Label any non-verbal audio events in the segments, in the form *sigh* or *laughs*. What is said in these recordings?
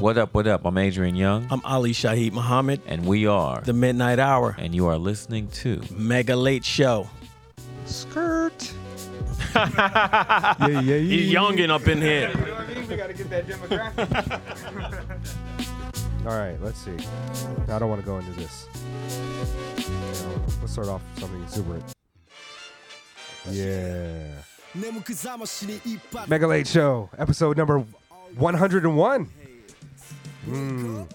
What up, what up? I'm Adrian Younge, I'm Ali Shaheed Muhammad, and we are, the Midnight Hour, and you are listening to Mega Late Show. Skirt. yeah, *laughs* yeah, yeah. He's youngin' up in here. We gotta get that demographic. All right, let's see. I don't want to go into this. Let's start off with something exuberant. Yeah. Mega Late Show, episode number 101. Mm.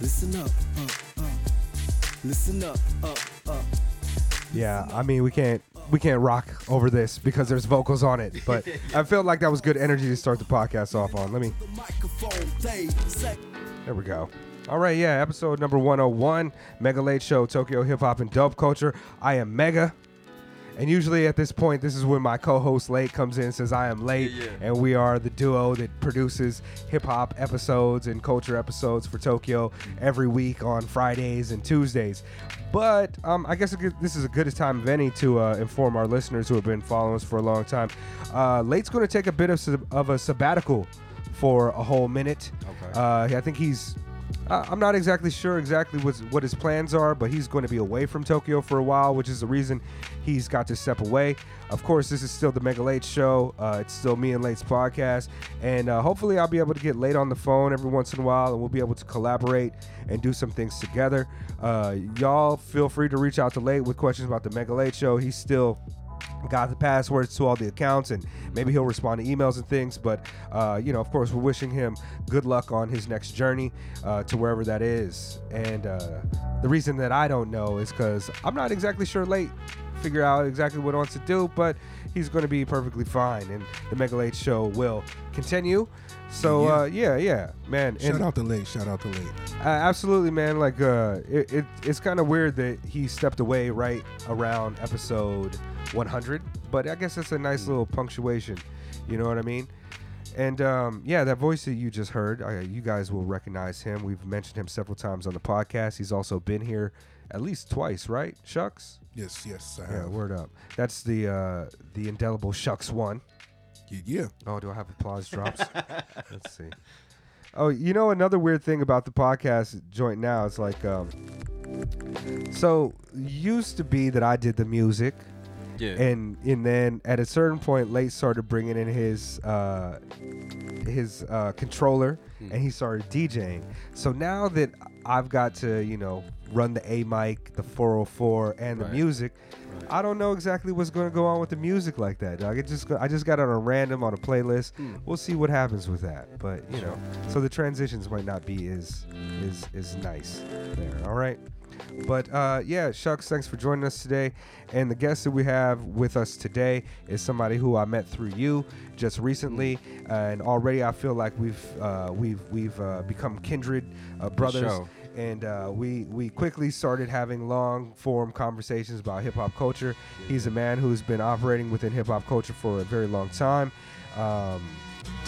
Listen up, uh, uh. Listen up, up, up. Yeah, I mean we can't we can't rock over this because there's vocals on it, but *laughs* I felt like that was good energy to start the podcast off on. Let me The microphone, they say. There we go. All right, yeah, episode number 101, Mega Late Show, Tokyo Hip Hop and Dope Culture. I am Mega. And usually at this point, this is when my co-host Late comes in and says I am late, and we are the duo that produces hip hop episodes and culture episodes for Tokyo every week on Fridays and Tuesdays. But um, I guess this is a good time of any to uh, inform our listeners who have been following us for a long time. Uh, Late's going to take a bit of, of a sabbatical for a whole minute. Okay. Uh, I think he's. Uh, I'm not exactly sure exactly what what his plans are, but he's going to be away from Tokyo for a while, which is the reason he's got to step away. Of course, this is still the Mega Late Show. Uh, it's still me and Late's podcast, and uh, hopefully, I'll be able to get Late on the phone every once in a while, and we'll be able to collaborate and do some things together. Uh, y'all feel free to reach out to Late with questions about the Mega Late Show. He's still got the passwords to all the accounts and maybe he'll respond to emails and things but uh, you know of course we're wishing him good luck on his next journey uh, to wherever that is. And uh, the reason that i don't know is because i'm not exactly sure late figure out exactly what he wants to do but he's going to be perfectly fine and the mega late show will continue so Yeah. uh, yeah yeah man Shout and- out to late. Shout out to late. uh, absolutely, man. Like, uh, it, it it's kind of weird that he stepped away right around episode 100, but I guess it's a nice little punctuation. You know what I mean? And um, yeah, that voice that you just heard, uh, you guys will recognize him. We've mentioned him several times on the podcast. He's also been here at least twice, right? Shucks. Yes, yes, I Yeah, have. word up. That's the uh, the indelible Shucks one. Yeah, yeah. Oh, do I have applause drops? *laughs* Let's see. Oh, you know another weird thing about the podcast joint now is like, um, so used to be that I did the music, Yeah. and and then at a certain point, late started bringing in his uh, his uh, controller, Hmm. and he started DJing. So now that I've got to you know run the A mic, the 404, and the Right. music. I don't know exactly what's going to go on with the music like that. Dog. It just go- I just got it on a random on a playlist. Hmm. We'll see what happens with that. But you know, so the transitions might not be as is is nice there. All right. But uh, yeah, Shucks, thanks for joining us today. And the guest that we have with us today is somebody who I met through you just recently, and already I feel like we've uh, we've we've uh, become kindred uh, brothers sure. and uh, we we quickly started having long form conversations about hip hop culture. He's a man who's been operating within hip hop culture for a very long time. Um,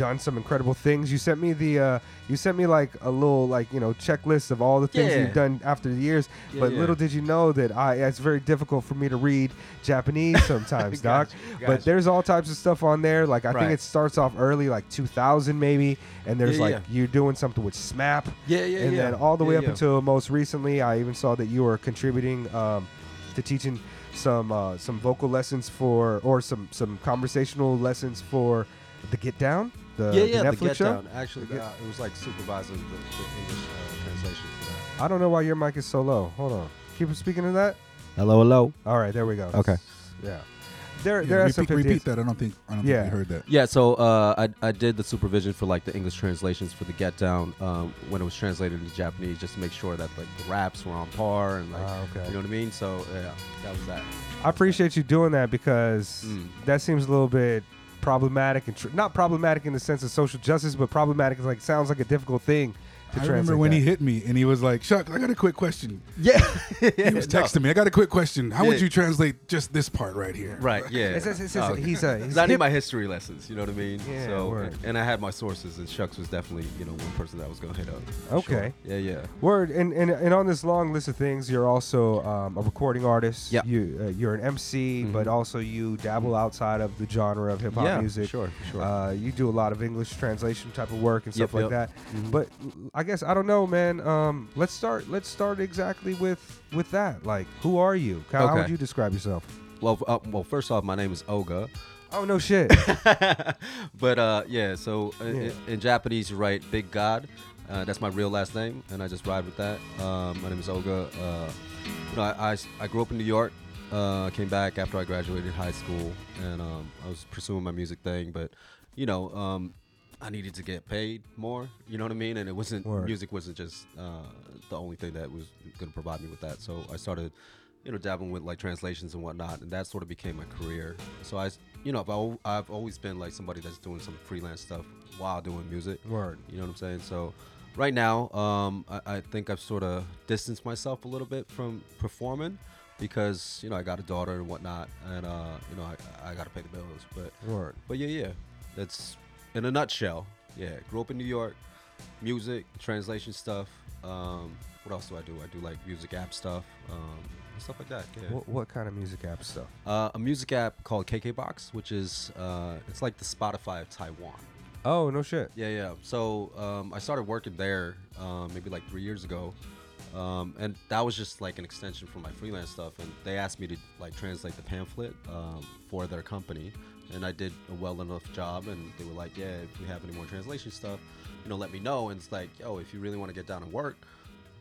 done some incredible things. You sent me the uh, you sent me like a little like you know checklist of all the things Yeah. you've done after the years. Yeah, but yeah. little did you know that I it's very difficult for me to read Japanese *laughs* sometimes, doc. Gotcha, But there's all types of stuff on there. Like I think it starts off early, like 2000 maybe, and there's like you're doing something with SMAP yeah, yeah, yeah. and then all the way up until most recently, I even saw that you were contributing um, to teaching some uh, some vocal lessons for or some some conversational lessons for the Get Down, the, yeah, yeah, the the, Get show. Down. Actually, The uh, it was like supervising the, the English uh, translation for that. I don't know why your mic is so low. Hold on, keep speaking to that. Hello, hello. All right, there we go. Okay. Yeah, there Yeah, there are some repeat, repeat that. I don't think I don't Yeah. think we heard that. Yeah, so uh, I, I did the supervision for like the English translations for the Get Down um, when it was translated into Japanese, just to make sure that like the raps were on par and like Ah, okay. you know what I mean. So yeah, that was that. I appreciate you doing that because Mm. that seems a little bit problematic and tr- not problematic in the sense of social justice, but problematic is like sounds like a difficult thing I remember when that. he hit me and he was like, "Chuck, I got a quick question." Yeah, He was *laughs* texting me. I got a quick question. How would you translate just this part right here? Right. Yeah. It's- it's- it's- Oh, he's a- *laughs* he's I need my history lessons. You know what I mean? Yeah, So word. and I had my sources, and Shucks was definitely you know one person that I was gonna hit up. Okay. Sure. Yeah. Yeah. Word and, and and on this long list of things, you're also um, a recording artist. Yeah. You uh, you're an MC, but Mhm. also you dabble outside of the genre of hip hop Yeah, music. sure, sure. Uh, you do a lot of English translation type of work and Yep, stuff like yep. that. Mhm. But I guess I don't know, man. Um, let's start. Let's start exactly with with that. Like, who are you? How, how would you describe yourself? Well, uh, well, first off, my name is Oga. Oh no shit. *laughs* but uh, yeah, so uh, Yeah. In, in Japanese, you write Big God. Uh, that's my real last name, and I just ride with that. Um, my name is Oga. Uh, you know, I, I, I grew up in New York. Uh, came back after I graduated high school, and um, I was pursuing my music thing. But you know, um, I needed to get paid more. You know what I mean? And it wasn't Word. music wasn't just uh, the only thing that was going to provide me with that. So I started you know, dabbling with like translations and whatnot, and that sort of became my career. So I, you know, I've, I've always been like somebody that's doing some freelance stuff while doing music. Word. You know what I'm saying? So right now, um, I, I think I've sort of distanced myself a little bit from performing because you know I got a daughter and whatnot, and uh, you know I, I got to pay the bills. But Word. but yeah, yeah, that's in a nutshell. Yeah, grew up in New York, music, translation stuff. Um, what else do I do? I do like music app stuff, um, and stuff like that. Yeah. What, what kind of music app stuff? Uh, a music app called KKBox, which is uh, it's like the Spotify of Taiwan. Oh no shit. Yeah, yeah. So um, I started working there um, maybe like three years ago, um, and that was just like an extension from my freelance stuff. And they asked me to like translate the pamphlet um, for their company, and I did a well enough job. And they were like, "Yeah, if you have any more translation stuff, you know, let me know." And it's like, "Yo, if you really want to get down and work,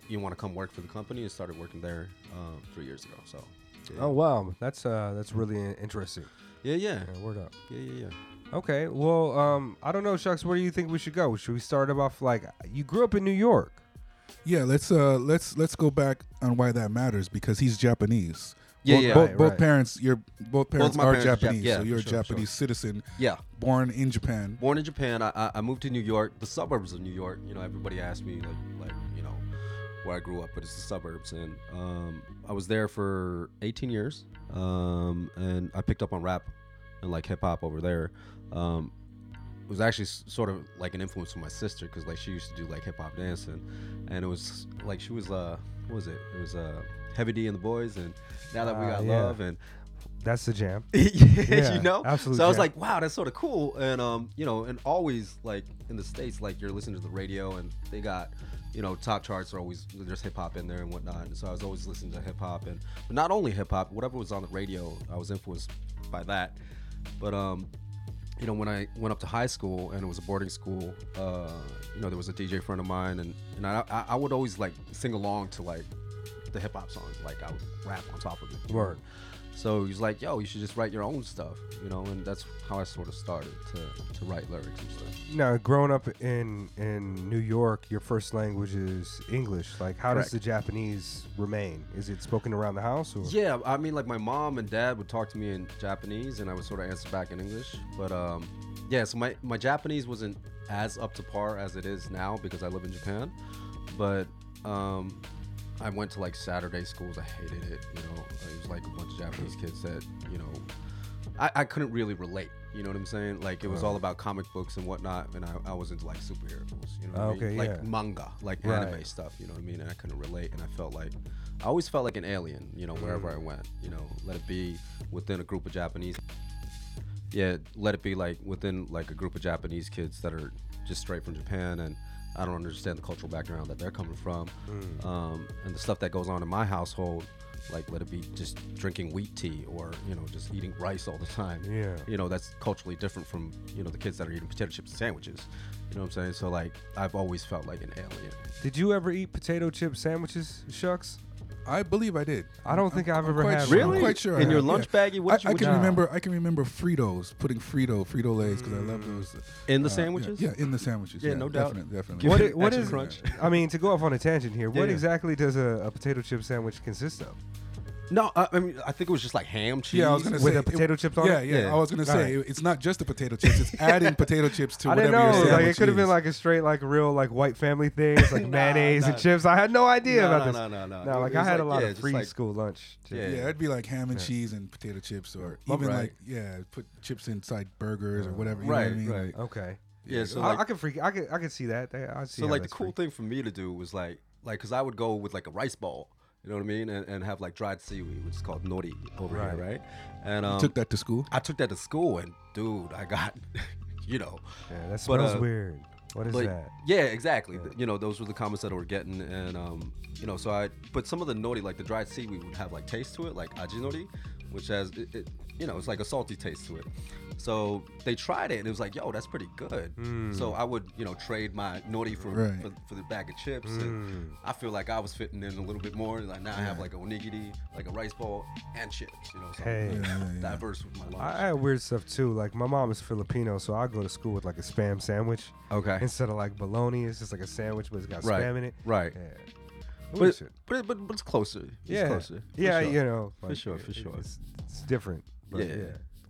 you want to come work for the company." And started working there um, three years ago. So. Yeah. Oh wow, that's uh that's really interesting. yeah, yeah, Yeah, word up. yeah, yeah, yeah. Okay, well, um, I don't know, Shucks. Where do you think we should go? Should we start off like you grew up in New York? Yeah, let's uh let's let's go back on why that matters because he's Japanese. Yeah, both, yeah. Both, Right, both right. parents, your both parents my are parents are Jap- Japanese, yeah, so you're a sure, Japanese citizen Yeah. born in Japan. born in Japan. I, I, I moved to New York, the suburbs of New York. You know, everybody asked me like, like you know, where I grew up, but it's the suburbs. And um, I was there for 18 years, um, and I picked up on rap and like hip hop over there. Um, it was actually sort of like an influence from my sister because like she used to do like hip hop dancing, and it was like she was uh, what was it? It was uh, Heavy D and the Boyz, and now that we Ah, got yeah. love and That's the jam. *laughs* yeah, you know absolute so i was jam. like wow that's sort of cool and um you know and always like in the states like you're listening to the radio and they got you know top charts are always there's hip-hop in there and whatnot and so i was always listening to hip-hop and but not only hip-hop whatever was on the radio i was influenced by that but um you know when i went up to high school and it was a boarding school uh you know there was a dj friend of mine and and i, I would always like sing along to like the hip-hop songs like i would rap on top of it? Word. So he's like, "Yo, you should just write your own stuff," you know, and that's how I sort of started to, to write lyrics and stuff. Now, growing up in in New York, your first language is English. Like, how does the Japanese remain? Is it spoken around the house or? Yeah, I mean, like my mom and dad would talk to me in Japanese, and I would sort of answer back in English. But um, yeah, so my my Japanese wasn't as up to par as it is now because I live in Japan. But um, I went to like Saturday schools. I hated it. You know, it was like a bunch of Japanese kids that you know, I, I couldn't really relate. You know what I'm saying? Like it was all about comic books and whatnot, and I, I was into like superheroes. You know what I Okay, mean? Like yeah. manga, like Right. anime stuff. You know what I mean? And I couldn't relate, and I felt like I always felt like an alien. You know, wherever Mm. I went. You know, let it be within a group of Japanese. Yeah, let it be like within like a group of Japanese kids that are just straight from Japan and. I don't understand the cultural background that they're coming from, Mm. um, and the stuff that goes on in my household. Like, let it be just drinking wheat tea or you know just eating rice all the time Yeah. you know that's culturally different from you know the kids that are eating potato chips and sandwiches you know what i'm saying so like i've always felt like an alien Did you ever eat potato chip sandwiches, Shucks? I believe I did. I don't think I've ever quite had sure- one. I'm quite sure. I in your have, lunch yeah. baggie what did you, I, I what can you- remember. I can remember Fritos putting Frito Frito Lays because I love those. in the uh, sandwiches Yeah, yeah, in the sandwiches. Yeah, Yeah, no doubt. Definitely, definitely. Give What, it i- what extra is? crunch. I mean, to go off on a tangent here, what yeah. exactly does a, a potato chip sandwich consist of? No, I, I mean I think it was just like ham cheese. Yeah, I was gonna With say the potato it, chips on yeah, it? Yeah, Yeah. I was gonna say Alright. it's not just the potato chips; it's adding *laughs* potato chips to I didn't whatever know. your Like it could have been like a straight, like real, like white family thing. It's like *laughs* Nah, mayonnaise and chips. I had no idea No, about no, this. no, no, no. No, like I had like, a lot yeah, of free like- school lunch. too. Yeah. Yeah, it'd be like ham and cheese and potato chips, or even right. like yeah, put chips inside burgers or whatever. You Right, know what I mean? right. Okay. Yeah, so I, can freak. I can. I can see that. I see so like the cool thing for me to do was like like because I would go with like a rice ball, you know what I mean, and, and have like dried seaweed, which is called nori over Right. here, right? And um, Took that to school. I took that to school, and dude, I got, *laughs* you know, Yeah, that But, smells uh, weird. What is that? yeah, exactly. Th- You know, those were the comments that I were getting, and um, you know, so I but some of the nori, like the dried seaweed, would have like taste to it, like aji nori, which has it, it you know, it's like a salty taste to it. So they tried it, and it was like, yo, that's pretty good. Hmm. So I would, you know, trade my nori for Right. for, for the bag of chips, and hmm. I feel like I was fitting in a little bit more. Like now I have like a onigiri, like a rice ball, and chips. You know, so Hey. I'm Yeah, yeah, yeah. diverse with my lunch. I I had weird stuff too. Like my mom is Filipino, so I go to school with like a spam sandwich okay, instead of like bologna. It's just like a sandwich, but it's got Right. spam in it. right. Yeah. But, it- but, it- but but it's closer. It's yeah, closer. Yeah, sure. you know, For sure, for sure. It's, it's different. But Yeah. yeah.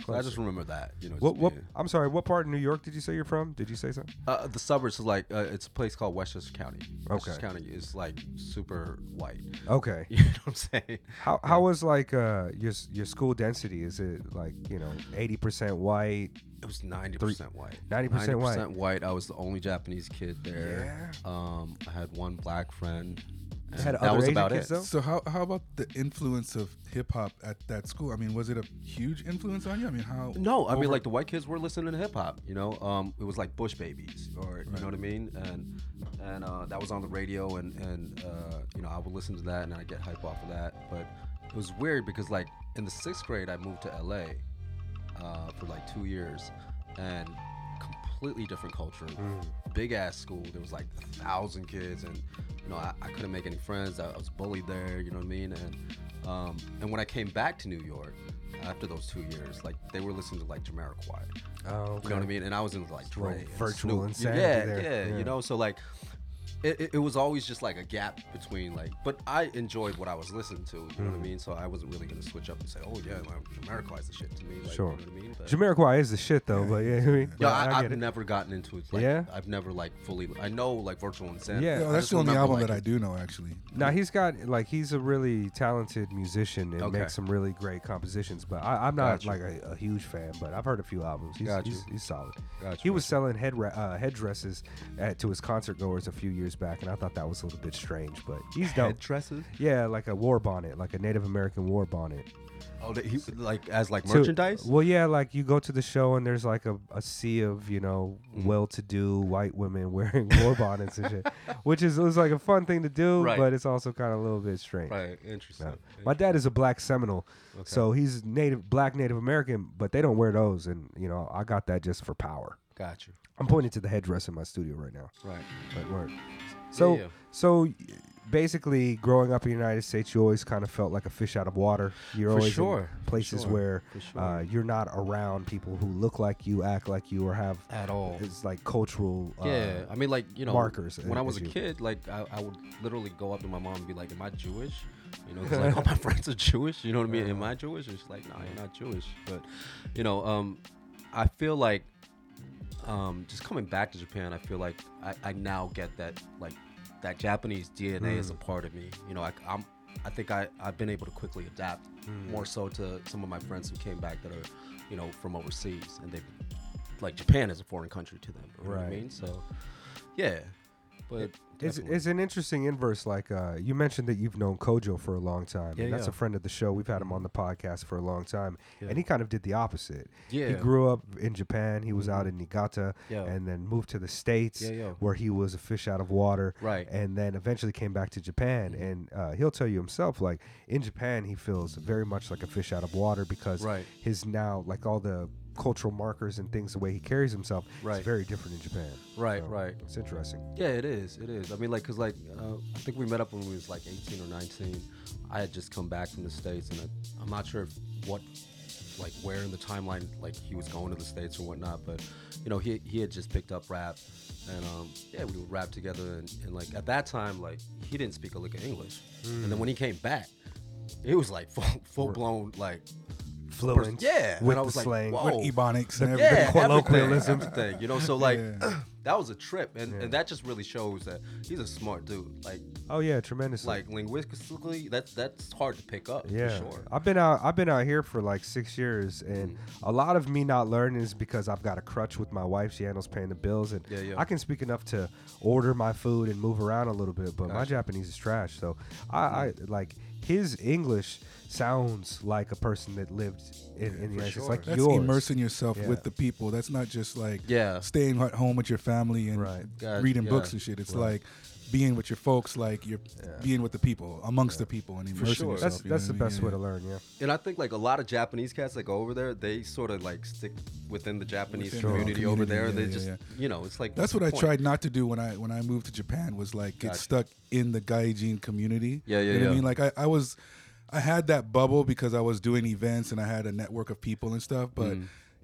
So I just remember that. You know. What? What? I'm sorry. What part of New York did you say you're from? Did you say something? Uh, the suburbs is like uh, it's a place called Westchester County. Okay. Westchester County is like super white. Okay. *laughs* You know what I'm saying? How how was like uh your your school density? Is it like you know eighty percent white? It was ninety percent white. 90% white. 90% white. I was the only Japanese kid there. Yeah. Um, I had one black friend. And Had that other was Asian about kids, it. though? So how how about the influence of hip hop at that school? I mean, was it a huge influence on you? I mean, how? No, I mean like the white kids were listening to hip hop. You know, um, it was like Bush Babies, or you know what I mean, and and uh, that was on the radio, and and uh, you know I would listen to that, and I get hype off of that. But it was weird because like in the sixth grade, I moved to LA uh, for like two years, and completely different culture, big ass school. There was like a thousand kids, and you know I, I couldn't make any friends. I, I was bullied there. You know what I mean? And um, and when I came back to New York after those two years, like they were listening to like Jamiroquai. Oh, You know what I mean? And I was in like Dre, virtual Snoop. insanity Yeah, there. yeah, Yeah. You know, so like. It, it, it was always just like a gap between like, but I enjoyed what I was listening to. You know what I mean? So I wasn't really gonna switch up and say, "Oh yeah, like, Jamiroquai's the shit to me." Like, Sure. You know what I mean? But- Jamiroquai is the shit though, but yeah, I mean, yeah, but I, I I've get it. never gotten into it. Like, Yeah? I've never like fully. I know like Virtual Insanity. Yeah. Yeah, that's the only album like, that I do know actually. Now he's got like he's a really talented musician and Okay. makes some really great compositions. But I, I'm not Gotcha. like a, a huge fan, but I've heard a few albums. He's, Gotcha. he's, he's solid. Gotcha, he was selling head uh, headdresses at, to his concert goers a few years back, and I thought that was a little bit strange. But he's dope. Headdresses? Yeah, like a war bonnet, like a Native American war bonnet. Oh, he like as like So- merchandise. well, yeah, like you go to the show and there's like a, a sea of you know Mm-hmm. well-to-do white women *laughs* wearing war bonnets and shit, which is it was like a fun thing to do, Right. but it's also kind of a little bit strange. right. Interesting. Yeah. My dad is a black Seminole, so he's native black Native American, but they don't wear those, and you know I got that just for power. Got you. I'm pointing to the headdress in my studio right now. Right. But word. So yeah. so basically, growing up in the United States, you always kind of felt like a fish out of water. You're For always sure, in places sure, where sure. uh, you're not around people who look like you, act like you, or have At all. It's like cultural. Uh, Yeah, I mean, like you know, markers When I as was a you- kid, like I, I would literally go up to my mom and be like, "Am I Jewish?" You know, 'cause, like *laughs* all my friends are Jewish. You know what I mean? Am I Jewish? And she's like, "No, you're not Jewish." But you know, um, I feel like um, just coming back to Japan, I feel like I, I now get that like that Japanese DNA is a part of me. You know, I, I'm. I think I, I've been able to quickly adapt more so to some of my friends who came back that are, you know, from overseas and they like Japan is a foreign country to them. You know what I Right. mean? So, yeah. But It's, it's an interesting inverse. Like uh, you mentioned that you've known Kojo for a long time. Yeah, and that's yeah. a friend of the show. We've had him on the podcast for a long time, and he kind of did the opposite. Yeah, he grew up in Japan. He was out in Niigata, Yeah. and then moved to the states, Yeah, yeah. where he was a fish out of water. Right. and then eventually came back to Japan. And uh, he'll tell you himself, like in Japan, he feels very much like a fish out of water because Right. his now like all the cultural markers and things, the way he carries himself, Right. is very different in Japan. Right, So, right. It's interesting. Yeah, it is. It is. I mean, like, cause like uh, I think we met up when we was like 18 or 19. I had just come back from the states, and I, I'm not sure if what, like, where in the timeline, like, he was going to the states or whatnot. But you know, he he had just picked up rap, and um, yeah, we would rap together. And, and like at that time, like, he didn't speak a lick of English. And then when he came back, it was like *laughs* full full blown like Fluent. yeah, and With I the like, slang. whoa. With ebonics and The- everything. yeah, colloquialisms. everything, everything, you know. So like, Yeah. *clears throat* that was a trip, and, and that just really shows that he's a smart dude. Like, Oh yeah, tremendously. like linguistically, that's that's hard to pick up. Yeah, for sure. I've been out. I've been out here for like six years, and Mm. a lot of me not learning is because I've got a crutch with my wife. She handles paying the bills, and Yeah, yeah. I can speak enough to order my food and move around a little bit. But my Japanese is trash, so I, I like his English sounds like a person that lived in, in the United States, like That's yours. immersing yourself Yeah. with the people. That's not just like Yeah. staying at home with your family and Right. Reading yeah. books and shit. It's like being with your folks, like you're being with the people, amongst the people, and immersing sure. yourself. That's you that's the best mean? way to learn. Yeah. And I think like a lot of Japanese cats that go over there, they sort of like stick within the Japanese Within their own community, over there. community, they yeah, just, yeah, you know, it's like That's what I point? tried not to do when I when I moved to Japan was like get Gotcha. stuck in the gaijin community. Yeah, yeah, You know what I mean? Like I, I was I had that bubble because I was doing events and I had a network of people and stuff, but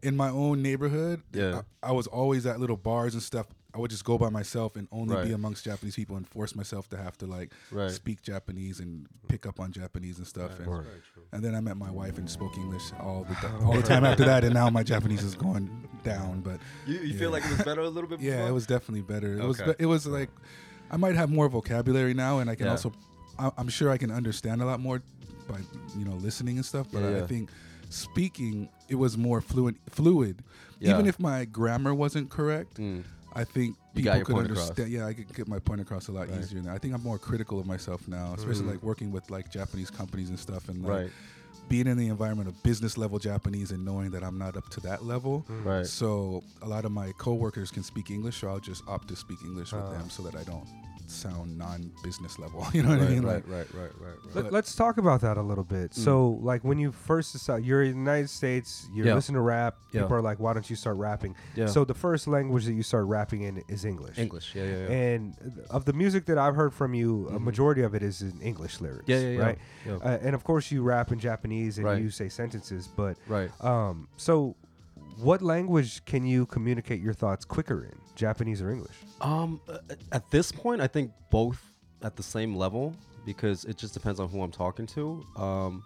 in my own neighborhood, Mm. Yeah. I, I was always at little bars and stuff. I would just go by myself and only Right. be amongst Japanese people and force myself to have to like Right. speak Japanese and pick up on Japanese and stuff. and, and then I met my wife and spoke English all the ti- all the time after that, and now my Japanese is going down. But You, you Yeah. feel like it was better a little bit. *laughs* yeah, before? it was definitely better. It was Okay. be- it was like I might have more vocabulary now, and I can Yeah. also I, I'm sure I can understand a lot more by you know listening and stuff. But Yeah, I, yeah. I think speaking it was more fluent fluid. Even if my grammar wasn't correct, Mm. I think You people could point across. understand. Yeah, I could get my point across a lot easier now. I think I'm more critical of myself now, especially like working with like Japanese companies and stuff, and like, Mm. Right. being in the environment of business level Japanese and knowing that I'm not up to that level. Right. So a lot of my coworkers can speak English, so I'll just opt to speak English with Ah. them so that I don't sound non-business level. *laughs* You know what I mean? right, Like, right, right, right, right. Let, let's talk about that a little bit. Mm. So, like, when you first decide you're in the United States, you're Yeah. listening to rap. Yeah. People are like, "Why don't you start rapping?" Yeah. So, the first language that you start rapping in is English. English, yeah, yeah, yeah. And of the music that I've heard from you, a majority of it is in English lyrics. Yeah, yeah, yeah. Right. Yeah. Uh, and of course, you rap in Japanese and Right. you say sentences. But right. um, so, what language can you communicate your thoughts quicker in, Japanese or English? Um, at this point, I think both at the same level because it just depends on who I'm talking to. Um,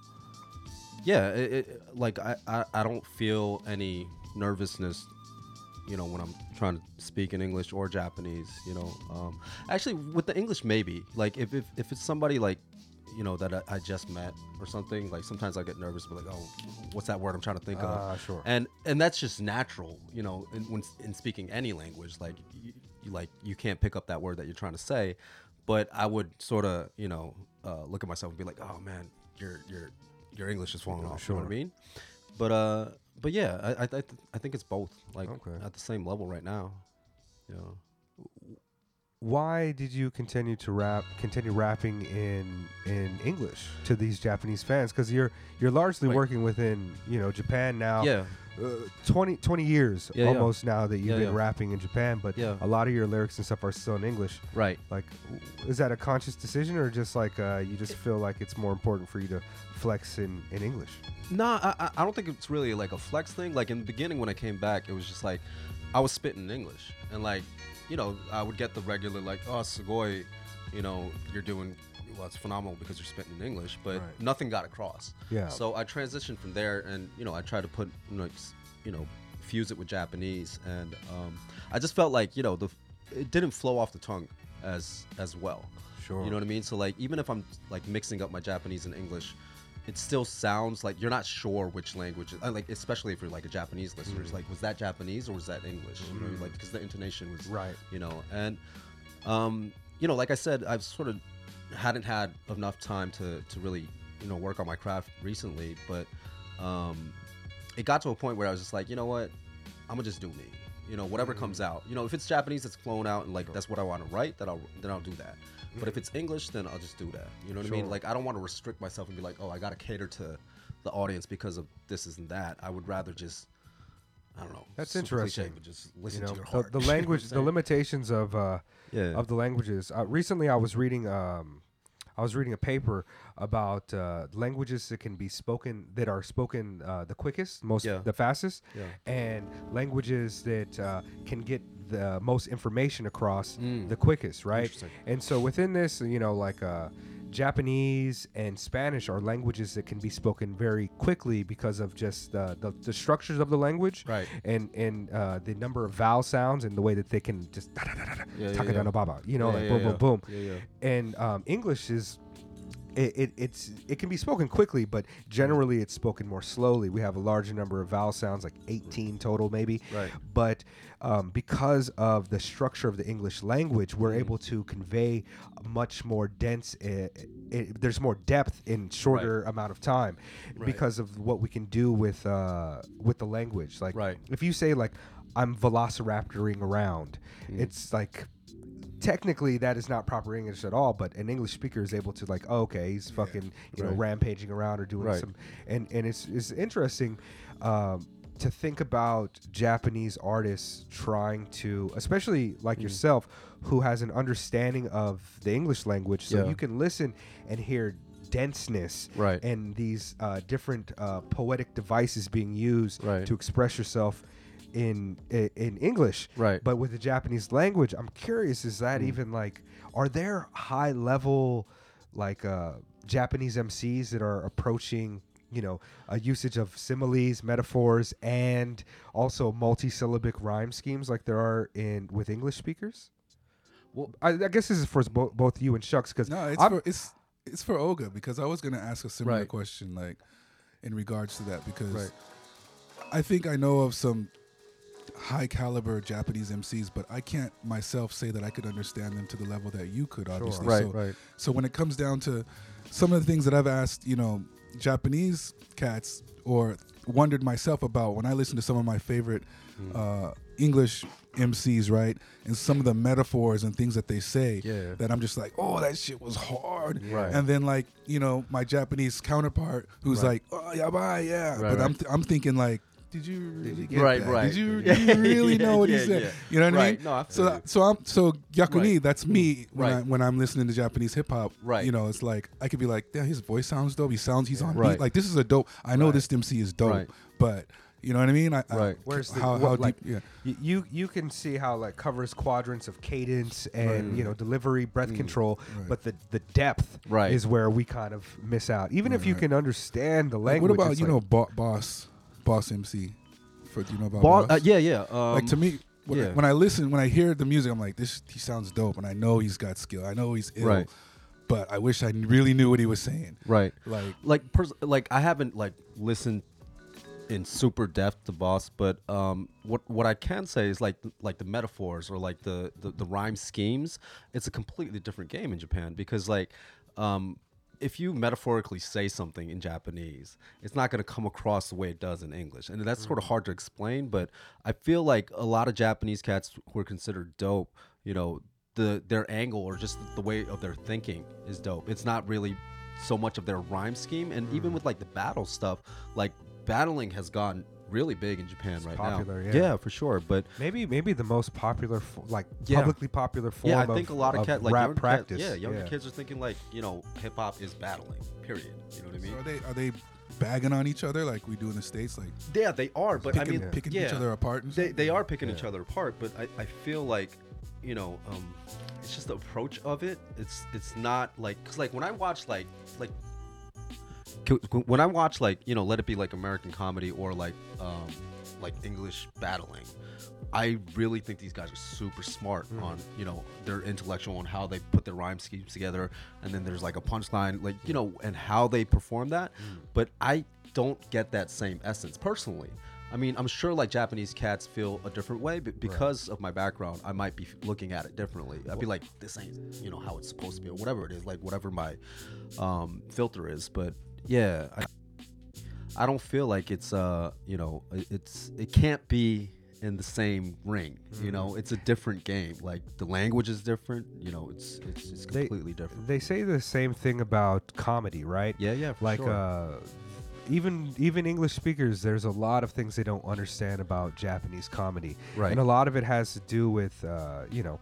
yeah, it, it, like I, I, I don't feel any nervousness, you know, when I'm trying to speak in English or Japanese. You know, um, actually with the English maybe like if if, if it's somebody like you know that I, I just met or something like sometimes I get nervous but like oh what's that word I'm trying to think Ah, of sure. and and that's just natural you know in, when in speaking any language like you, you like you can't pick up that word that you're trying to say but i would sort of you know uh, look at myself and be like oh man your your your english is falling off sure. you know what i mean but uh but yeah i i, I, th- I think it's both like Okay. at the same level right now you know why did you continue to rap continue rapping in in english to these japanese fans because you're you're largely Right. working within you know japan now yeah uh, 20, 20 years Yeah, yeah. almost now that you've Yeah, been yeah. rapping in japan but Yeah. a lot of your lyrics and stuff are still in english right like is that a conscious decision or just like uh, you just feel like it's more important for you to flex in in english No, I, I- I don't think it's really like a flex thing. Like in the beginning when I came back, it was just like I was spitting in English, and like you know I would get the regular like oh sugoi, you know you're doing well it's phenomenal because you're spitting in English, but Right. nothing got across. Yeah. So I transitioned from there, and you know I tried to put you know, you know fuse it with Japanese, and um, I just felt like you know the it didn't flow off the tongue as as well. Sure. You know what I mean? So like even if I'm like mixing up my Japanese and English, it still sounds like you're not sure which language. uh, Like especially if you're like a Japanese listener, it's like was that Japanese or was that English? You know, like because the intonation was Right. You know, and um, you know, like I said, I've sort of hadn't had enough time to to really you know work on my craft recently, but um, it got to a point where I was just like, you know what, I'm gonna just do me. You know, whatever comes out. You know, if it's Japanese, it's flown out, and like that's what I want to write. that I'll then I'll do that. But if it's English, then I'll just do that. You know what I mean? Like I don't want to restrict myself and be like, oh, I gotta cater to the audience because of this and that. I would rather just, I don't know. That's cliche, interesting. but just you listen know to your the, the *laughs* You know what I'm language the limitations of uh Yeah. of the languages uh, recently i was reading um I was reading a paper about uh, languages that can be spoken that are spoken uh, the quickest, most Yeah. the fastest, Yeah. and languages that uh, can get the most information across Mm. the quickest, right? And so within this, you know, like uh, Japanese and Spanish are languages that can be spoken very quickly because of just uh, the the structures of the language, Right. And and uh, the number of vowel sounds and the way that they can just Yeah, yeah, takadana yeah. baba, you know, Yeah, like boom boom boom. And um, English is. It, it, it's it can be spoken quickly, but generally it's spoken more slowly. We have a larger number of vowel sounds, like 18 total, maybe. Right. But um, because of the structure of the English language, we're able to convey much more dense. Uh, it, there's more depth in shorter amount of time because of what we can do with uh, with the language. Like, Right. if you say like, "I'm velociraptoring around," it's like technically that is not proper English at all, but an English speaker is able to like, oh, okay, he's fucking you know Right. rampaging around or doing Right. some, and and it's it's interesting. Um, to think about Japanese artists trying to, especially like Mm. yourself, who has an understanding of the English language, so Yeah. you can listen and hear denseness Right. and these uh, different uh, poetic devices being used Right. to express yourself in in English. Right. But with the Japanese language, I'm curious: is that even like, are there high level like uh, Japanese MCs that are approaching? You know, a usage of similes, metaphors, and also multi-syllabic rhyme schemes like there are in with English speakers. Well- I, I guess this is for bo- both you and Shucks because No, it's for it's it's for Oga because I was gonna ask a similar Right. question like in regards to that because Right. I think I know of some high caliber Japanese MCs, but I can't myself say that I could understand them to the level that you could. Obviously, Sure. Right, so, right. So when it comes down to some of the things that I've asked, you know, Japanese cats or wondered myself about when I listen to some of my favorite Hmm. uh, English MCs, right, and some of the metaphors and things that they say, Yeah. that I'm just like, oh, that shit was hard. Right. And then like, you know, my Japanese counterpart who's Right. like, oh, yeah, bye, yeah. Right, but I'm th- I'm thinking like. Did you really get Right, that? right. Did you, did you really *laughs* know what yeah, he said? yeah. You know what I mean? No, I so feel that, so I'm so Yakuni, Right. that's me when Right. I when I'm listening to Japanese hip hop. Right. You know, it's like I could be like, yeah, his voice sounds dope. He sounds he's on Right. beat. Like this is a dope. I know Right. this MC is dope, Right. but you know what I mean? I, I- Right. Where's the how, what, how like deep? Yeah. y- you you can see how like covers quadrants of cadence and you know delivery, breath mm. control, Right. but the the depth Right. is where we kind of miss out. Even if you Right. can understand the Like, language, what about you like- know Bo- Boss Boss MC? For do you know about Boss, uh, yeah, yeah. Um, like to me, when, I, when I listen, when I hear the music, I'm like, this he sounds dope, and I know he's got skill. I know he's ill, Right. but I wish I really knew what he was saying. right. Like, like pers- like I haven't like listened in super depth to Boss, but um, what what I can say is like like the metaphors or like the, the the rhyme schemes. It's a completely different game in Japan because like um, if you metaphorically say something in Japanese, it's not going to come across the way it does in English, and that's sort of mm-hmm. hard to explain. But I feel like a lot of Japanese cats who are considered dope, you know, the their angle or just the way of their thinking is dope. It's not really so much of their rhyme scheme, and even mm. with like the battle stuff, like battling has gone really big in Japan right popular, now. yeah. for sure. But maybe maybe the most popular fo- like Yeah. publicly popular form yeah, I of, think a lot of, cat, like rap younger cat- practice. yeah, younger kids are thinking like you know hip hop is battling. Period. You know what I mean? so are they are they bagging on each other like we do in the states? Like Yeah, they are, but picking, I mean, picking yeah, each other apart. And They they are picking each other apart, but I, I feel like, you know, um, it's just the approach of it. It's it's not like because like when I watch like like c- when I watch like you know let it be like American comedy or like um like English battling. I really think these guys are super smart on you know their intellectual on how they put their rhyme schemes together, and then there's like a punchline, like you know, and how they perform that. But I don't get that same essence personally. I mean, I'm sure like Japanese cats feel a different way, but because of my background, I might be looking at it differently. I'd be like, this ain't you know how it's supposed to be, or whatever it is, like whatever my um, filter is. But yeah, I, I don't feel like it's uh you know it's it can't be in the same ring you know it's a different game like the language is different you know it's it's, it's They- completely different They say the same thing about comedy, right? yeah yeah like sure. uh even even English speakers, there's a lot of things they don't understand about Japanese comedy, Right. And a lot of it has to do with uh, you know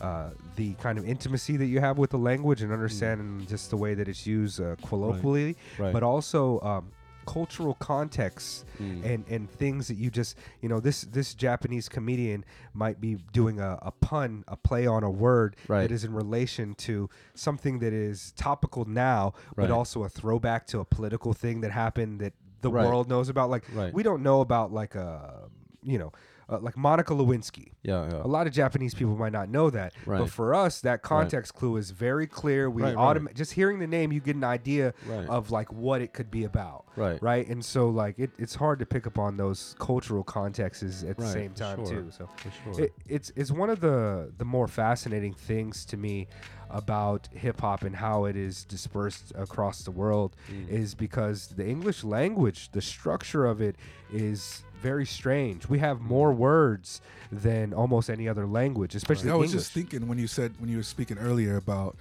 uh, the kind of intimacy that you have with the language and understanding just the way that it's used uh, colloquially, Right. but also um, cultural context Mm. and and things that you just you know this this Japanese comedian might be doing a, a pun a play on a word Right. that is in relation to something that is topical now but also a throwback to a political thing that happened that the Right. world knows about like Right. we don't know about like a you know uh, like Monica Lewinsky Yeah, yeah. a lot of Japanese people might not know that, Right. but for us, that context clue is very clear. We Right, right. autom- just hearing the name, you get an idea Right. of like what it could be about, Right. Right, and so like it, it's hard to pick up on those cultural contexts at the Right, same time sure, too. So for sure. it, it's it's one of the the more fascinating things to me about hip hop and how it is dispersed across the world Mm. is because the English language, the structure of it is very strange. We have more words than almost any other language, especially I was English. just thinking when you said when you were speaking earlier about,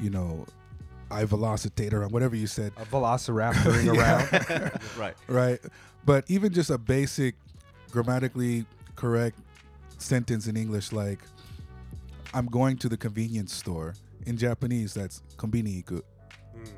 you know, I velocitate or whatever you said, a velociraptoring *laughs* around. *laughs* right. right? But even just a basic, grammatically correct sentence in English like, "I'm going to the convenience store." In Japanese, that's kombini iku.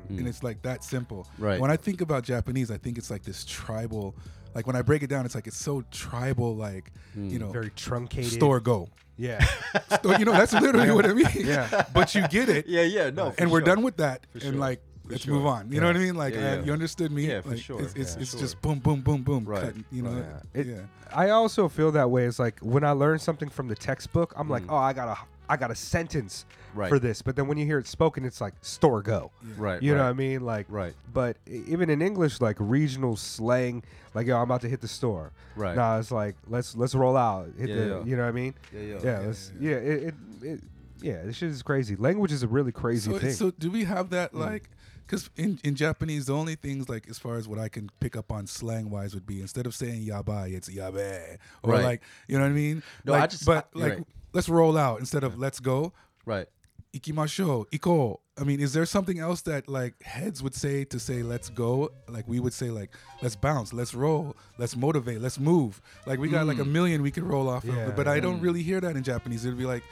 Mm. and it's like that simple. Right. When I think about Japanese, I think it's like this tribal. Like when I break it down, it's like it's so tribal. Like you know, Very truncated. store go. Yeah. *laughs* Store, you know, that's literally what I *laughs* mean. Yeah. But you get it. Yeah, yeah, no. for and we're sure. done with that. For and sure. like, For let's sure. move on. You know what I mean? Like, Yeah, uh, yeah. you understood me? Yeah, for Like, sure. It's, it's, Yeah, it's sure. just boom, boom, boom, boom. Right. cutting, you know. Yeah. It- yeah. I also feel that way. It's like when I learn something from the textbook, I'm like, Mm. oh, I got a, I got a sentence Right. for this. But then when you hear it spoken, it's like store go. Right. You right. know what I mean? Like, Right. But even in English, like regional slang, like yo, I'm about to hit the store. Right. Nah, it's like let's let's roll out. Hit Yeah, the, yeah. you know what I mean? Yeah, yeah. Yeah, let's, yeah. It, it, it, yeah, this shit is crazy. Language is a really crazy So, thing. so do we have that mm. like? Because in, in Japanese, the only things like as far as what I can pick up on slang wise would be instead of saying yabai, it's yabe, or Right. like you know what I mean. No, like, I just- but I- like right. Let's roll out instead of let's go. Right. Ikimashou, iko. I mean, is there something else that like heads would say to say let's go? Like we would say like let's bounce, let's roll, let's motivate, let's move. Like we got like a mm. million we could roll off Yeah, of, but I don't mm. really hear that in Japanese. It'd be like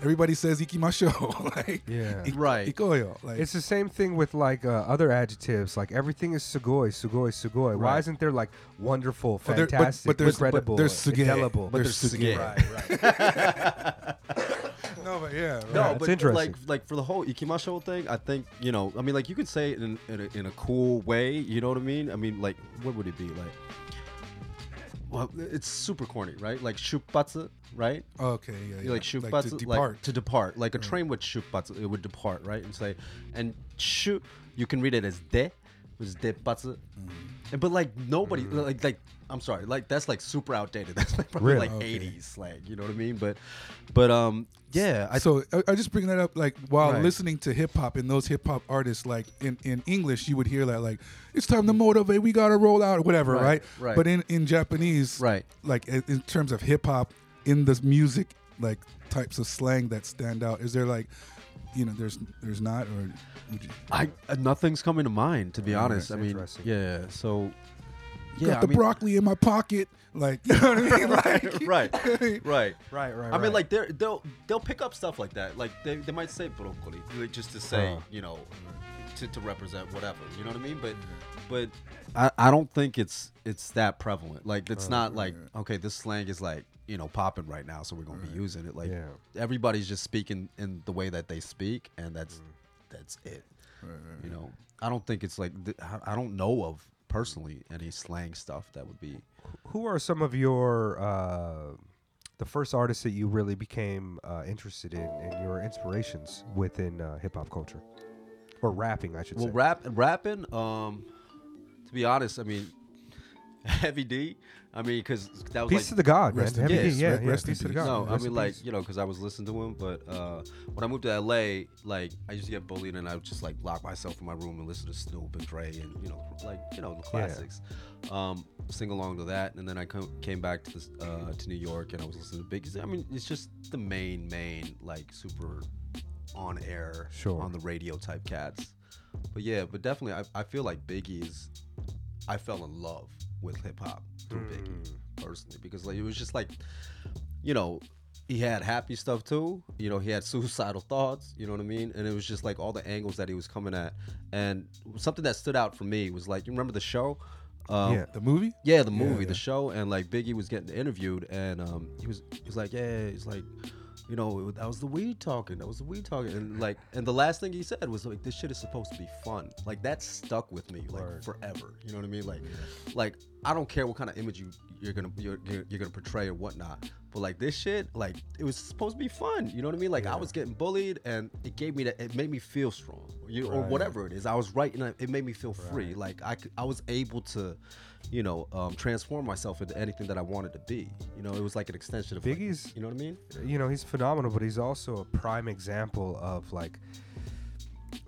everybody says ikimashou, *laughs* like Yeah. ik- Right. ikoyo. Like It's the same thing with like uh, other adjectives. Like everything is sugoi, sugoi, sugoi. Why isn't there like wonderful, But but- fantastic, but there's- but incredible, there's suge. indelible? But there's there's suge. right, right. *laughs* no, but yeah, right. No, it's but interesting. like like for the whole ikimasho thing, I think you know, I mean, like you could say it in in a, in a cool way. You know what I mean? I mean, like what would it be like? Well, it's super corny, right? Like shupatsu, right? okay, yeah, yeah. You like to depart. to depart. Like a train would shupatsu, it would depart, right? And say, and shu, you can read it as de, is depatsu. Mm-hmm. And But like nobody, like like I'm sorry, like that's like super outdated. *laughs* That's like probably Really? like Okay. 80s slang. You know what I mean? But, but um, yeah, I so I, I just bring that up like while Right. listening to hip hop and those hip hop artists like in, in English you would hear that like it's time to motivate we gotta roll out or whatever Right, right, right. but in in Japanese Right. like in, in terms of hip hop in the music like types of slang that stand out is there like you know there's there's not or would you, I uh, nothing's coming to mind to be honest. I that's mean, interesting. yeah. So, yeah, got I the mean, broccoli in my pocket like *laughs* you know what I mean *laughs* like right, *laughs* right. right, right. I mean, like they're, they'll they'll pick up stuff like that. Like they, they might say broccoli like, just to say, Uh. you know, to, to represent whatever. You know what I mean? But but I, I don't think it's it's that prevalent. Like it's not like okay, this slang is like you know popping right now, so we're gonna be using it. Like Yeah. everybody's just speaking in the way that they speak, and that's that's it. You know, I don't think it's like th- I- don't know of personally any slang stuff that would be. who are some of your uh, the first artists that you really became uh, interested in and your inspirations within uh, hip hop culture or rapping, I should Well, say? rap rapping. Um, to be honest, I mean, *laughs* Heavy D. I mean, because that was Peace like to the God, man. Rest peace. D, yeah, yeah. rest in Peace to the. God. no, I mean like you know because I was listening to him, but uh, when I moved to LA, like I used to get bullied and I would just like lock myself in my room and listen to Snoop and Dre and you know like you know the Yeah. classics, um, sing along to that, and then I come, came back to this uh, to New York and I was listening to Biggie. I mean it's just the main main like super on air Sure. on the radio type cats, but yeah, but definitely I, I feel like Biggie's. I fell in love with hip hop through Biggie personally because like it was just like you know he had happy stuff too you know he had *laughs* suicidal thoughts you know what i mean and it was just like all the angles that he was coming at and something that stood out for me was like you remember the show Um, Yeah. The movie? Yeah, the movie, yeah. the show, and like Biggie was getting interviewed, and um, he was he was like, yeah, he's like, you know, that was the weed talking, that was the weed talking, and like, and the last thing he said was like, this shit is supposed to be fun. Like that stuck with me like forever. You know what I mean? Like, like I don't care what kind of image you you're gonna you're, you're, you're gonna portray or whatnot. But like this shit, like it was supposed to be fun. You know what I mean? Like I was getting bullied, and it gave me that. It made me feel strong, you or whatever it is. I was right, and it made me feel free. Like I, I was able to, you know, um, transform myself into anything that I wanted to be. You know, it was like an extension of like, Biggie's- you know what I mean? you know he's phenomenal but he's also a prime example of like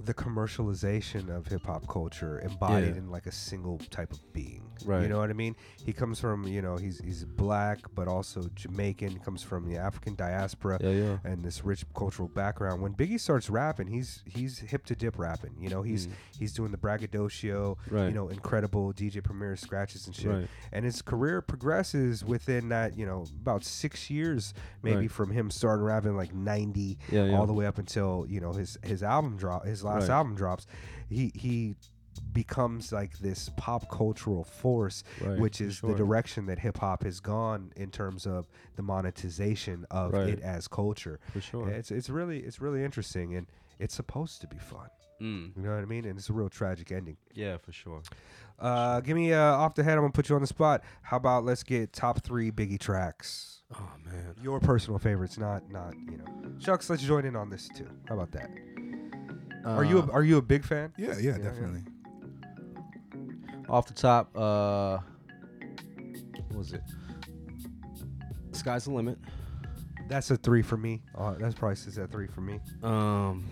the commercialization of hip hop culture embodied Yeah. in like a single type of being. You know what I mean? He comes from, you know, he's he's black but also Jamaican, comes from the African diaspora Yeah, yeah. and this rich cultural background. When Biggie starts rapping, he's he's hip to dip rapping. You know, he's he's doing the braggadocio, right. you Mm. Know, incredible DJ Premier scratches and shit. Right. And his career progresses within that, you know, about six years maybe Right. from him starting rapping like ninety Yeah, all the way up until, you know, his his album drop his last Right. album drops. He he becomes like this pop cultural force Right, which is sure. the direction that hip hop has gone in terms of the monetization of Right. it as culture. For sure. It's it's really it's really interesting and it's supposed to be fun. Mm, You know what I mean? And it's a real tragic ending. yeah, for sure. Uh, give me uh, off the head. I'm gonna put you on the spot. How about let's get top three Biggie tracks? Oh man. Your personal favorites, not not you know. Chucks, let's join in on this too. How about that? are you a, Uh, are you a big fan? Yeah, yeah, definitely. Off the top? Uh, what was it? Sky's the limit. That's a three for me. Uh, that's probably sits at three for me. Um,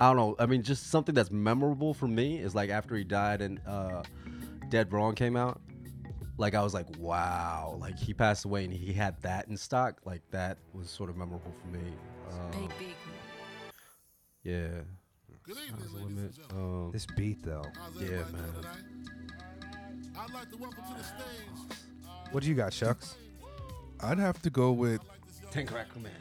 I don't know. I mean, just something that's memorable for me is like after he died and uh, Dead Wrong came out. Like I was like, wow! Like he passed away and he had that in stock. Like that was sort of memorable for me. Um, yeah. Sky's the limit. Um, This beat though. yeah, man. I'd like to welcome to the stage. What do you got, Chucks? I'd have to go with. Ten Crack Man.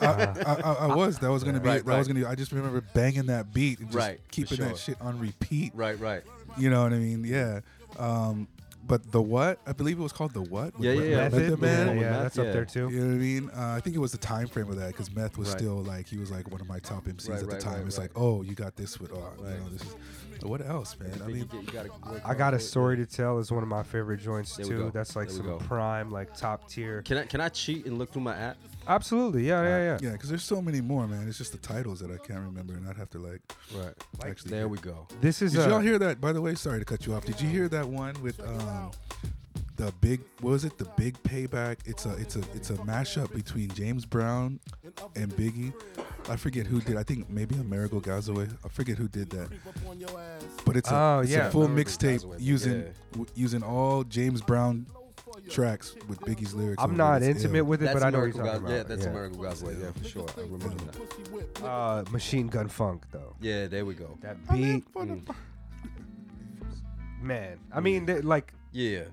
I, I, I, I was. That was gonna be. Right, that was right. gonna. Be, I just remember banging that beat and just Right, for keeping sure. that shit on repeat. Right, right. You know what I mean? Yeah. Um, but the what? I believe it was called the what? Yeah, yeah, yeah. Method Method, Man. yeah, with yeah, Meth, that's up there too. You know what I mean? Uh, I think it was the time frame of that because Meth was Right. still like he was like one of my top MCs Right, at the right, time. right, it's right. like, oh, you got this with, oh, you know, this is. What else, man? I mean, you gotta I got a for it. story to tell. Is one of my favorite joints There too. That's like There some prime, like top tier. Can I can I cheat and look through my app? Absolutely, yeah, yeah, yeah. yeah, because there's so many more, man. It's just the titles that I can't remember, and I'd have to like Right. actually. There we go. This is Did uh, y'all hear that? By the way, sorry to cut you off. Did you hear that one with um, the big? What was it? The big payback. It's a it's a it's a mashup between James Brown and Biggie. I forget who did. I think maybe Amerigo Gazaway. I forget who did that. But it's a, Oh, it's yeah. a full mixtape using yeah. w- using all James Brown tracks with Biggie's lyrics. I'm not intimate ill. with it, That's but I know what American you're talking Gos- Yeah, about. that's Amerigo Gazaway. Yeah, for sure. I remember that. Uh, Machine Gun Funk though. Yeah, there we go. That beat, man. I mean, th- like Yeah.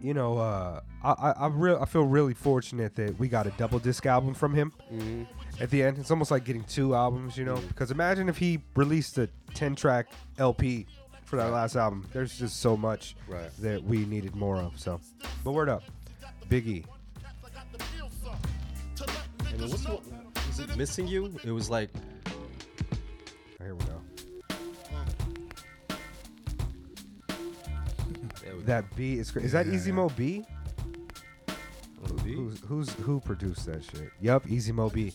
you know, uh, I I I, real, I feel really fortunate that we got a double disc album from him Mm-hmm. at the end. It's almost like getting two albums, you know. Because imagine if he released a 10 track LP for that last album. There's just so much Right. that we needed more of. So, but word up, Biggie. And what's what? Was it missing you? It was like Here we go. there we go. That beat is cra- is that Yeah, Easy yeah. Mo B? On the beat. Who's who's who produced that shit? Yup, Easy Mo Bee.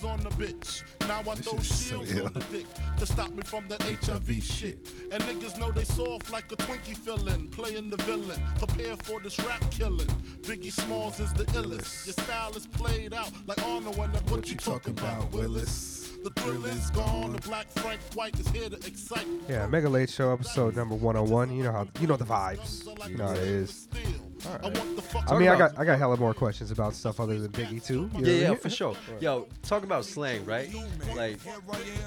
To on the bitch. Now I throw shit is so shields on the dick to stop me from that HIV shit. And niggas know they soft like a Twinkie feeling, playing the villain. Prepare for this rap killing. Biggie Smalls is the illest. Your style is played out like Arnold when that what, What you talking about, Willis? The thrill is gone. The black Frank White is here to excite. Yeah, Mega Late Show episode number 101. You know how you know the vibes. You know how it is. I want I mean, I about- got I got hella more questions about stuff other than Biggie too. You know Yeah, what I yeah, mean? for sure. *laughs* Yo, talk about slang, right? Like,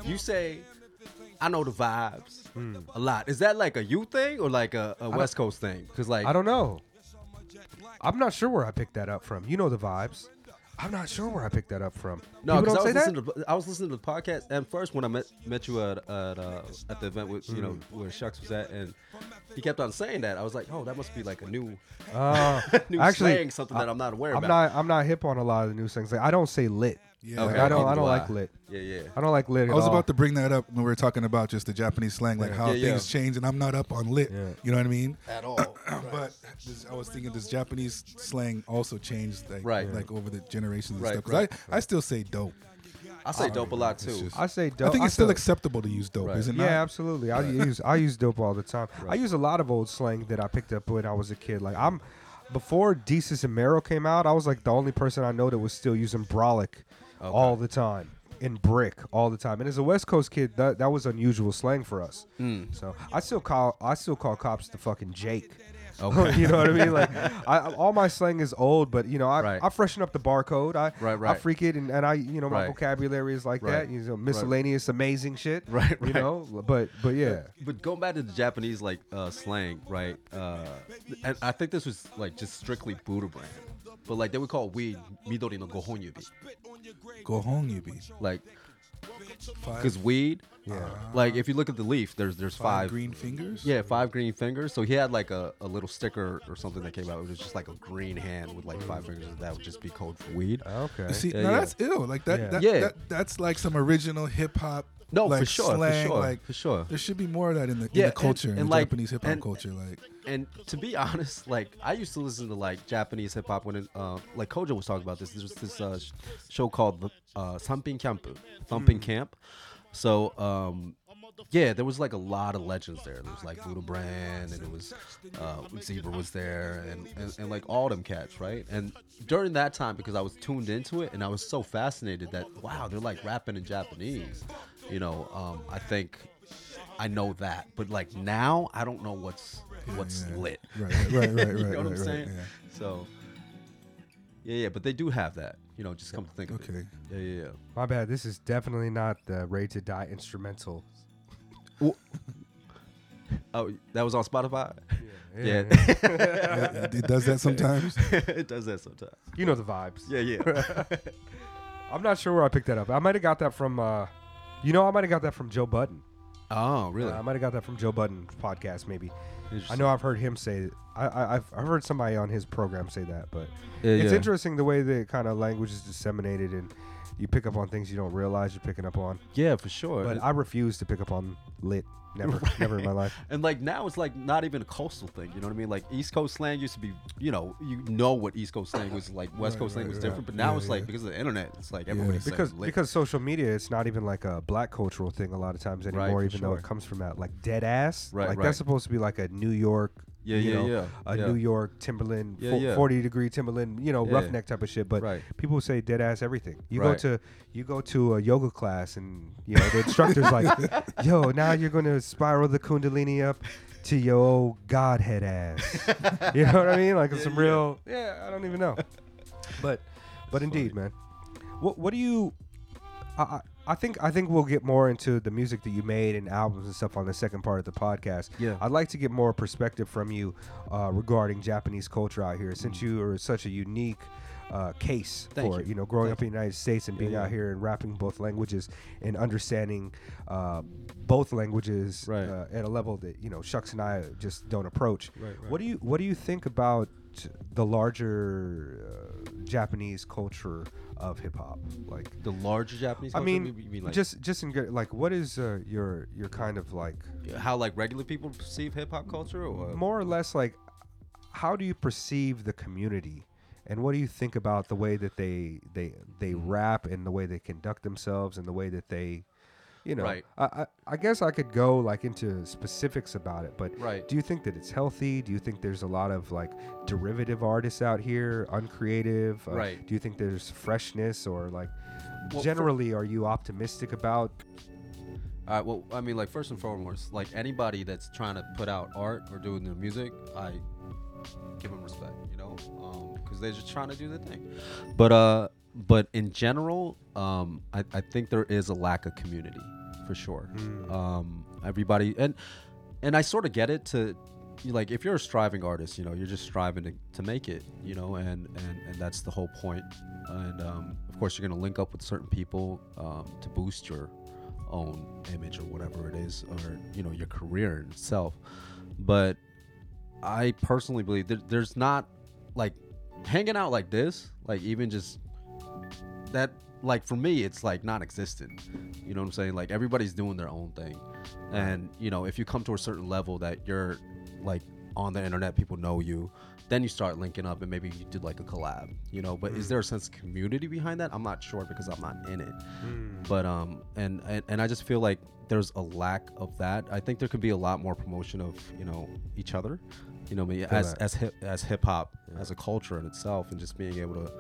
you say, I know the vibes hmm. a lot. Is that like a you thing or like a, a West Coast thing? Because like, I don't know. I'm not sure where I picked that up from. You know the vibes. I'm not sure where I picked that up from. No, because I was say that. listening to I was listening to the podcast and first when I met met you at at uh, at the event with you know Mm. where Shucks was at and he kept on saying that I was like oh that must be like a new Uh, *laughs* new actually, something that I'm not aware I'm about. not. I'm not hip on a lot of the new things. Like I don't say lit. Yeah. Like, Okay, I don't. I don't do like I. lit. Yeah, yeah. I don't like lit. I at was all. about to bring that up when we were talking about just the Japanese slang, like how Yeah, things change, and I'm not up on lit. Yeah. You know what I mean? At all. *clears throat* but this, I was thinking this Japanese slang also changed, like, Right. like over the generations and Right, stuff. 'Cause right, I, I still say dope. I say um, dope a lot too. just- I say dope. I think it's still still acceptable to use dope, Right. is it Yeah, absolutely. I use I use dope all the time. I use a lot of old slang that I picked up when I was a kid. Like I'm before Desus and Mero came out, I was like the only person I know that was still using brolic all the time and brick all the time. And as a West Coast kid, that that was unusual slang for us. Mm. So I still call I still call cops the fucking Jake. *laughs* Okay. you know what I mean? Like, *laughs* I, all my slang is old, but you know, I, Right. I freshen up the barcode. I, Right, I freak it, and, and I, you know, my Right. vocabulary is like Right. that. You know, miscellaneous, amazing shit. *laughs* Right, You know, but but yeah. But going back to the Japanese like uh, slang, right? Uh, and I think this was like just strictly Buddha brand, but like they would call weed midori no gohonyubi, Go home, you be. like because weed, Yeah. like if you look at the leaf, there's there's five five, green fingers. yeah, five green fingers. So he had like a, a little sticker or something that came out. It was just like a green hand with like five fingers. That would just be code for weed. Okay. See, Yeah, now yeah. that's ill. Like that. Yeah. that, Yeah. that that's like some original hip hop. No, for like, sure, for sure, like, for sure. There should be more of that in the, in Yeah, the and- culture, in and the like- Japanese hip hop culture. Like, And to be *laughs* honest, like I used to listen to like Japanese hip hop when, it, uh, like Kojo was talking about this. There's this uh, show called uh, Thumping Camp, Thumping Camp. So um, yeah, there was like a lot of legends there. There was like Buddha Brand, and it was uh, Zeebra was there, and, and and like all them cats, right? And during that time, because I was tuned into it, and I was so fascinated that wow, they're like rapping in Japanese. You know, um, I think I know that, but like now, I don't know what's what's yeah. lit. right, right, right, right, *laughs* you know right, what I'm right, saying? yeah. So, yeah, yeah, but they do have that. You know, just come to think of Okay. it. Yeah, yeah, yeah. My bad. This is definitely not the Ready to Die instrumental. *laughs* Oh, that was on Spotify. Yeah, Yeah, *laughs* it does that sometimes. *laughs* it does that sometimes. You know the vibes. Yeah, yeah. I'm not sure where I picked that up. I might have got that from, uh, you know, I might have got that from Joe Budden. oh, really? Uh, I might have got that from Joe Budden's podcast, maybe. I know I've heard him say. I, I I've, I've heard somebody on his program say that, but Yeah, it's yeah. interesting the way the kind of language is disseminated and you pick up on things you don't realize you're picking up on. Yeah, for sure. But I refuse to pick up on lit. Never, *laughs* never in my life. and, like now, it's like not even a coastal thing. You know what I mean? Like East Coast slang used to be, you know, you know what East Coast slang was like. West Right, Coast slang right, was right. different, but now Yeah, it's like because of the internet, it's like everybody's saying because lit. because social media it's not even like a black cultural thing a lot of times anymore even though it comes from that like dead ass Right, like right. that's supposed to be like a new york Yeah, you yeah, know, yeah, a yeah. new york timberland Yeah, fo- yeah. 40 degree timberland you know roughneck type of shit but Right. people say dead ass everything. You go to you go to a yoga class and you know the instructor's like *laughs* yo now you're going to spiral the kundalini up to your old godhead ass. *laughs* You know what i mean? Like some real yeah i don't even know. *laughs* But but indeed man. What what do you I, I think I think we'll get more into the music that you made and albums and stuff on the second part of the podcast. Yeah. I'd like to get more perspective from you uh, regarding Japanese culture out here, since you are such a unique uh, case. Thank for you. You know, growing up in the United States and being yeah. out here and rapping both languages and understanding uh, both languages Right. uh, at a level that you know Shucks and I just don't approach. Right, right. What do you What do you think about the larger uh, Japanese culture of hip hop? Like, the larger Japanese. I mean, You mean like just just in good, like, what is uh, your your kind of like how like regular people perceive hip hop culture, or more or less like how do you perceive the community and what do you think about the way that they they they Mm-hmm. rap and the way they conduct themselves and the way that they you know Right. I, I i guess i could go like into specifics about it but Right. do you think that it's healthy do you think there's a lot of like derivative artists out here uncreative Uh, Right. do you think there's freshness or like Well, generally are you optimistic about right. Well, I mean, like first and foremost, like anybody that's trying to put out art or doing their music, I give them respect. You know, because they're just trying to do the thing. But uh, but in general, um, I, I think there is a lack of community for sure. Um, everybody and and I sort of get it to like if you're a striving artist, you know, you're just striving to, to make it, you know, and, and and that's the whole point. And um, of course, you're gonna link up with certain people um, to boost your own image or whatever it is, or you know, your career in itself. But I personally believe there, there's not like hanging out like this, like even just that like for me it's like non-existent. You know what i'm saying? Like everybody's doing their own thing. And you know if you come to a certain level that you're like on the internet people know you then you start linking up and maybe you did like a collab you know? But is there a sense of community behind that? I'm not sure because i'm not in it. But um and, and and i just feel like there's a lack of that. I think there could be a lot more promotion of you know each other. You know me as as hip as hip hop as a culture in itself and just being able to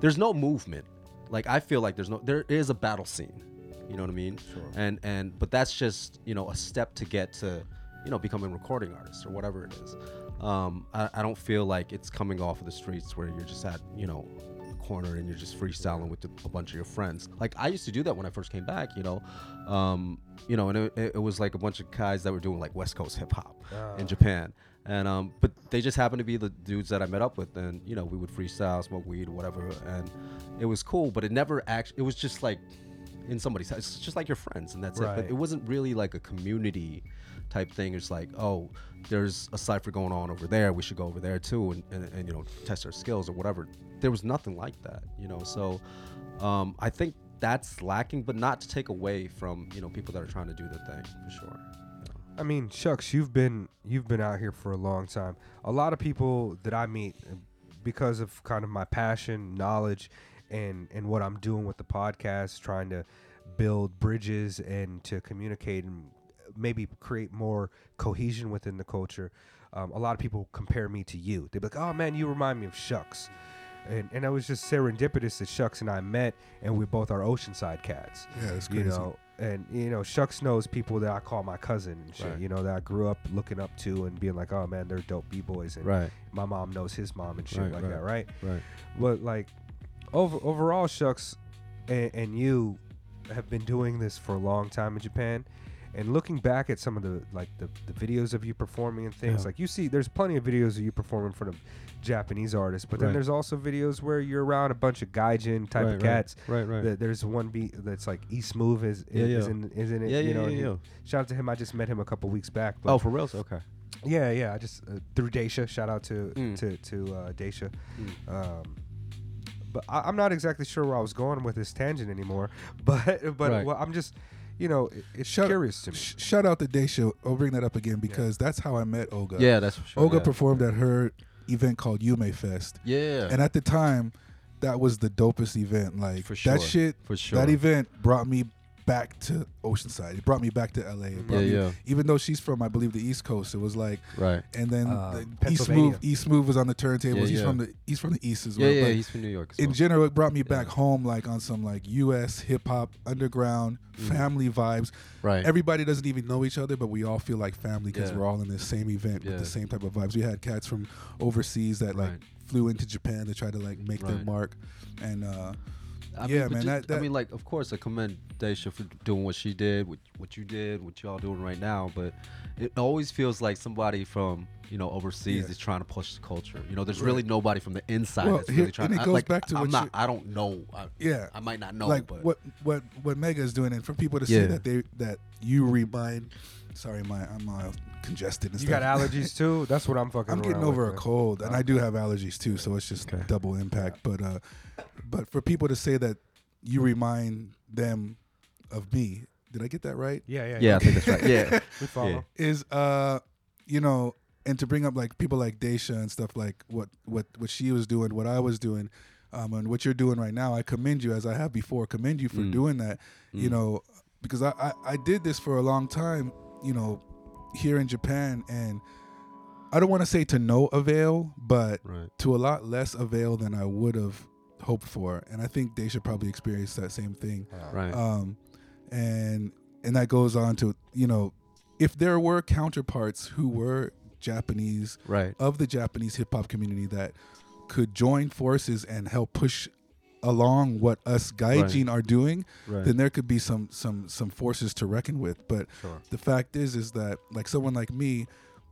there's no movement like i feel like there's no there is a battle scene you know what i mean? Sure. And and but that's just you know a step to get to you know becoming a recording artist or whatever it is. Um i, I don't feel like it's coming off of the streets where you're just at you know a corner and you're just freestyling with a bunch of your friends. Like i used to do that when i first came back you know? Um you know and it, it was like a bunch of guys that were doing like west coast hip-hop in japan and um but they just happened to be the dudes that i met up with. And you know we would freestyle smoke weed whatever. And it was cool but it never actually it was just like in somebody's house it's just like your friends and that's it. But it wasn't really like a community type thing. It's like oh there's a cipher going on over there. We should go over there too and, and, and you know test our skills or whatever. There was nothing like that you know? So um, i think that's lacking but not to take away from you know people that are trying to do the thing for sure I mean, shucks, you've been you've been out here for a long time. A lot of people that I meet, uh, because of kind of my passion, knowledge, and and what I'm doing with the podcast, trying to build bridges and to communicate and maybe create more cohesion within the culture. Um, a lot of people compare me to you. They're like, "Oh man, you remind me of Shucks," and and it was just serendipitous that Shucks and I met, and we both are Oceanside cats Yeah, it's you crazy. know and you know shucks knows people that i call my cousin and shit Right. you know that i grew up looking up to and being like oh man they're dope b-boys and right. my mom knows his mom and shit Right, like that right right? but like over overall shucks and, and you have been doing this for a long time in japan and looking back at some of the like the, the videos of you performing and things Yeah. like you see there's plenty of videos of you performing in front of japanese artists but then Right. there's also videos where you're around a bunch of gaijin type right, of cats right right Th- There's one beat that's like East Move is Yeah, is, yeah. in is in it. Yeah, you yeah, know, yeah, and he- yeah. Shout out to him. I just met him a couple weeks back. But oh for real okay yeah, yeah. I just uh, through Daisha. Shout out to Mm. to to uh, Daisha. Mm. Um, but I, I'm not exactly sure where I was going with this tangent anymore. *laughs* But but Right. well, I'm just you know it, it's Shout- curious to me. Sh- shout out to Daisha. I'll bring that up again because that's how I met Oga. yeah that's for sure Oga yeah. performed at her event called Yume Fest, yeah and at the time, that was the dopest event. Like For sure. that shit. for sure That event brought me back to Oceanside. It brought me back to LA. Yeah, me- yeah. Even though she's from, I believe, the East Coast, it was like, right and then Uh, the East Pennsylvania. Move, East Move was on the turntables. Yeah, he's yeah. from the he's from the East as well. yeah but he's from new york as in general, it brought me back home like on some like U.S. hip hop, underground, Mm. family vibes. right Everybody doesn't even know each other, but we all feel like family because Yeah. we're all in the same event with the same type of vibes. We had cats from overseas that like Right. flew into Japan to try to like make their mark, and uh, I Yeah, but man, ju- that- I mean, like, of course, I commend Daisha for doing what she did, what, what you did, what y'all doing right now. But it always feels like somebody from you know overseas Yeah. is trying to push the culture. You know, there's Right. really nobody from the inside Well, that's really trying. and it I- goes like, back to I'm not. I don't know. I, yeah, I might not know. like but what what what Mega is doing, and for people to Yeah. say that they that you remind. Sorry, my I'm uh, congested and You stuff. got allergies too? That's what I'm fucking. I'm getting over with, a man. cold, and I do have allergies too, so it's just Okay. double impact. But uh, but for people to say that you remind them of me, did I get that right? Yeah, yeah, yeah, I think that's right. Yeah, *laughs* We *laughs* follow. Yeah. Is uh, you know, and to bring up like people like Daisha and stuff like what what what she was doing, what I was doing. Um, and what you're doing right now, I commend you as I have before. Commend you for Mm. doing that. You Mm. know, because I, I I did this for a long time. You know, here in Japan, and I don't want to say to no avail, but right. to a lot less avail than I would have hoped for. And I think they should probably experience that same thing. Right. Um, and and that goes on to you know, if there were counterparts who were Japanese right. of the Japanese hip hop community that could join forces and help push along what us gaijin are doing, Right. then there could be some some some forces to reckon with. But Sure. the fact is is that like someone like me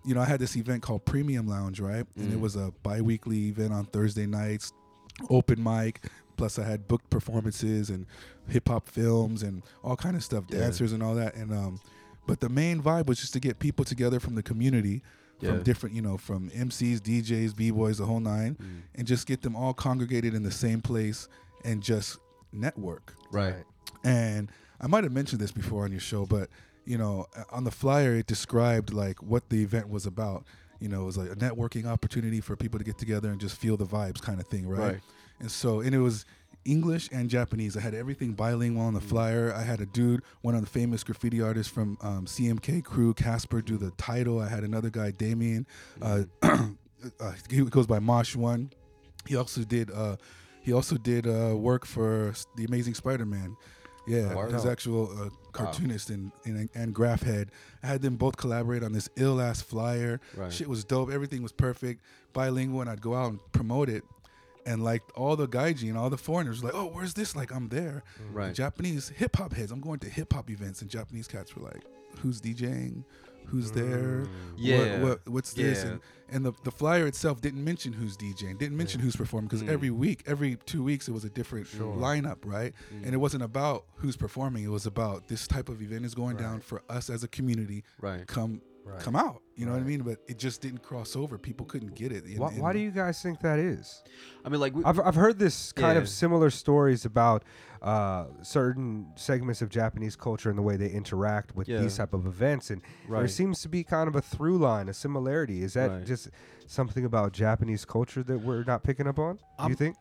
you know, I had this event called Premium Lounge, right? And Mm. it was a bi-weekly event on Thursday nights, open mic. Plus, I had booked performances and hip hop films and all kind of stuff, Yeah. dancers and all that. And um, but the main vibe was just to get people together from the community, Yeah. from different, you know, from MCs, DJs, b boys, the whole nine, Mm. and just get them all congregated in the same place and just network. Right. And I might have mentioned this before on your show, but you know, on the flyer it described like what the event was about. You know, it was like a networking opportunity for people to get together and just feel the vibes kind of thing, right? Right. And so, and it was English and Japanese. I had everything bilingual on the flyer. I had a dude, one of the famous graffiti artists from um, CMK crew, Casper, do the title. I had another guy, Damien. Uh, *clears throat* uh, he goes by Mosh One. He also did. Uh, he also did uh, work for the Amazing Spider-Man. Yeah, Wow. his actual uh, cartoonist and, and and graph head. I had them both collaborate on this ill ass flyer. Right. Shit was dope. Everything was perfect, bilingual, and I'd go out and promote it. And like all the gaiji and all the foreigners were like, oh, where's this? Like I'm there. Right. The Japanese hip hop heads. I'm going to hip hop events, and Japanese cats were like, who's DJing? Who's there? Yeah. What, what, what's this? Yeah. And, and the, the flyer itself didn't mention who's DJing, didn't mention who's performing, because Mm. every week, every two weeks, it was a different lineup, right? Mm. And it wasn't about who's performing. It was about this type of event is going down for us as a community. Right. Come, Right. come out. You know what I mean? But it just didn't cross over. People couldn't get it. And- Why, why and- do you guys think that is? I mean, like we, I've, I've heard this kind Yeah. of similar stories about uh, certain segments of Japanese culture and the way they interact with Yeah. these type of events, and there seems to be kind of a through line, a similarity. Is that Right. just something about Japanese culture that we're not picking up on? Do you I'm- think?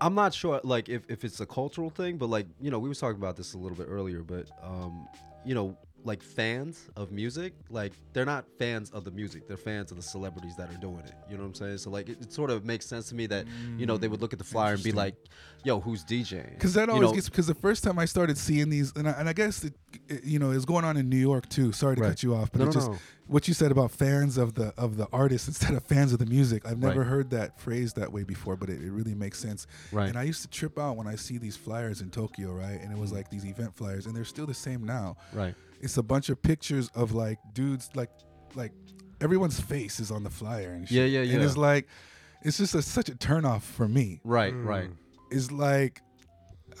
I'm not sure, like if, if it's a cultural thing, but like you know, we was talking about this a little bit earlier, but um, you know, like fans of music, like they're not fans of the music, they're fans of the celebrities that are doing it. You know what I'm saying? So like, it, it sort of makes sense to me that you know they would look at the flyer and be like, "Yo, who's DJing?" Because that You always know, gets because the first time I started seeing these, and I, and I guess it, it, you know it's going on in New York too. Sorry to Right. cut you off, but No, it no, just no. what you said about fans of the of the artist *laughs* instead of fans of the music. I've never Right. heard that phrase that way before, but it, it really makes sense. Right. And I used to trip out when I see these flyers in Tokyo, right? And it was hmm. like these event flyers, and they're still the same now. right, It's a bunch of pictures of like dudes, like like everyone's face is on the flyer and shit. Yeah, yeah, And it's like it's just a, such a turnoff for me right, Mm. right, It's like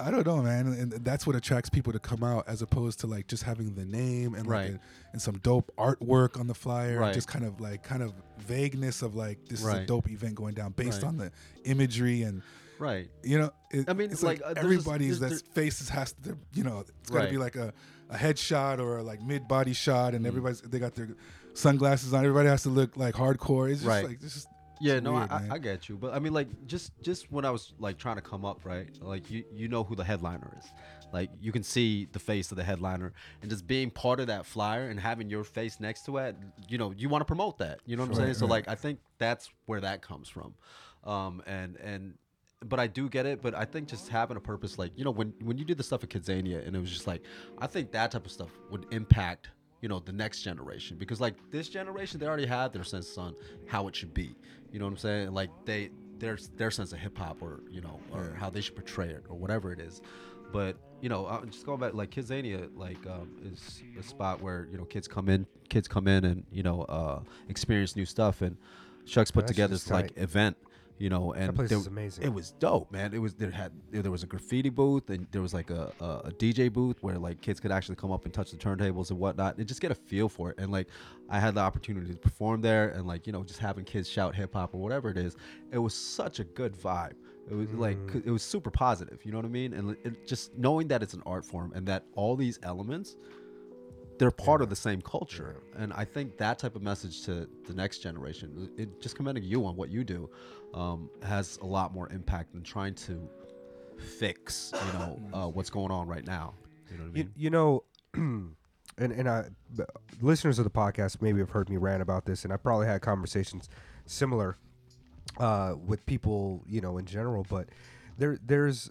I don't know, man, and that's what attracts people to come out as opposed to like just having the name and like Right. a- and some dope artwork on the flyer, and Right. just kind of like kind of vagueness of like this is a dope event going down based Right. on the imagery and right. you know. It, I mean, it's like, like, uh, there's everybody's there's- that's faces has to, you know, it's got to Right. be like a a headshot or a like mid body shot, Mm. and everybody's they got their sunglasses on. Everybody has to look like hardcore. It's just Right. like this is Yeah, no, weird, I. I get you, but I mean, like, just just when I was like trying to come up, right? Like, you you know who the headliner is, like you can see the face of the headliner, and just being part of that flyer and having your face next to it, you know, you want to promote that. You know what I'm saying? Right, So like, I think that's where that comes from, um, and and. But I do get it. But I think just having a purpose, like you know, when when you did the stuff at Kidzania, and it was just like, I think that type of stuff would impact you know the next generation because like this generation they already have their sense on how it should be. You know what i'm saying? Like they their their sense of hip-hop or you know or how they should portray it or whatever it is. But you know uh, just going back like kidzania like um, is a spot where you know kids come in kids come in and you know uh experience new stuff and shucks put That shit together is this like event you know and place there- is amazing. it was dope man it was there had there was a graffiti booth and there was like a, a, a dj booth where like kids could actually come up and touch the turntables and whatnot and just get a feel for it and like i had the opportunity to perform there and like you know just having kids shout hip-hop or whatever it is it was such a good vibe it was like Mm. 'cause it was super positive you know what i mean and it, just knowing that it's an art form and that all these elements they're part of the same culture. And i think that type of message to the next generation it just commending you on what you do um, has a lot more impact than trying to fix you know uh, what's going on right now. You know what i mean? you know, *clears throat* and and I, listeners of the podcast maybe have heard me rant about this, and I probably had conversations similar uh, with people, you know, in general. But there, there's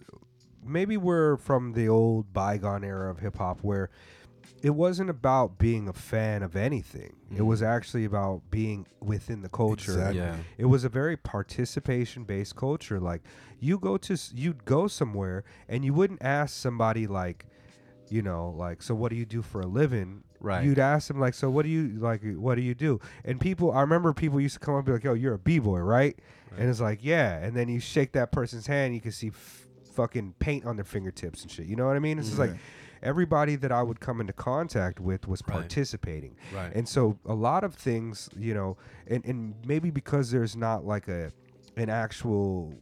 maybe we're from the old bygone era of hip hop where it wasn't about being a fan of anything. It was mm. actually about being within the culture. Exactly. Yeah. It was a very participation based culture. Like you go to you'd go somewhere and you wouldn't ask somebody like you know, like, so what do you do for a living? Right. You'd ask them like, so what do you like? What do you do? And people, I remember people used to come up and be like, yo, you're a b boy, right? And it's like, yeah. And then you shake that person's hand, you can see f- fucking paint on their fingertips and shit. You know what I mean? It's just like mm-hmm. Everybody that I would come into contact with was Right. participating. Right. And so a lot of things, you know, and, and maybe because there's not like a an actual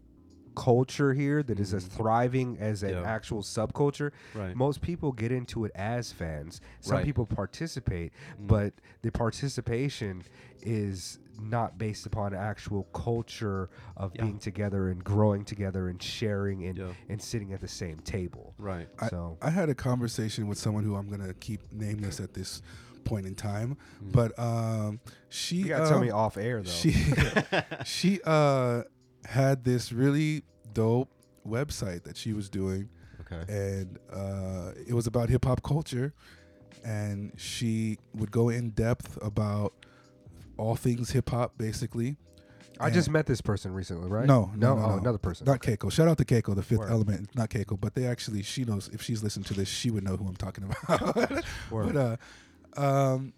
culture here that is as thriving as an Mm-hmm. Yeah. actual subculture, Right. most people get into it as fans. Some Right. people participate, Mm. but the participation is not based upon actual culture of Yeah. being together and growing together and sharing and, Yeah. and sitting at the same table. Right. I, So I had a conversation with someone who I'm gonna keep nameless at this point in time, Mm. but um, she you gotta tell um, me off air though. she *laughs* she uh had this really dope website that she was doing Okay. and uh, it was about hip hop culture and she would go in depth about all things hip hop basically I And- just met this person recently, right? no, no, no, oh, no. another person. Not Keiko. Shout out to Keiko, the fifth Word. element. Not Keiko, but they actually, she knows if she's listened to this, she would know who I'm talking about. *laughs* But uh, um,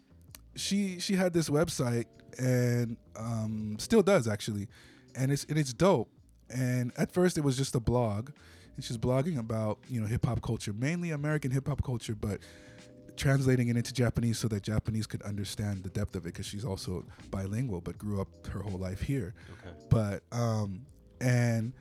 she she had this website and um, still does actually, and it's and it's dope. And at first, it was just a blog, and she's blogging about you know hip hop culture, mainly American hip hop culture, but translating it into Japanese so that Japanese could understand the depth of it because she's also bilingual but grew up her whole life here. Okay. But um and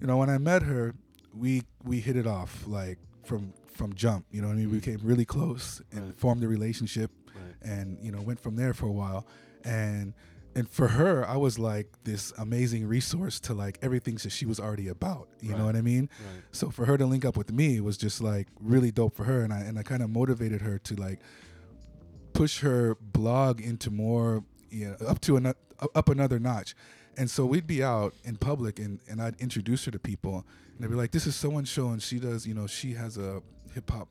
you know when I met her, we we hit it off like from from jump. You know I mean? We became really close and Right. formed a relationship Right. and you know went from there for a while and and for her i was like this amazing resource to like everything that she was already about you know what i mean? Right. so for her to link up with me was just like really dope for her and i and i kind of motivated her to like push her blog into more you know up to another up another notch. And so we'd be out in public and and i'd introduce her to people and they'd be like this is so and so and she does you know she has a hip-hop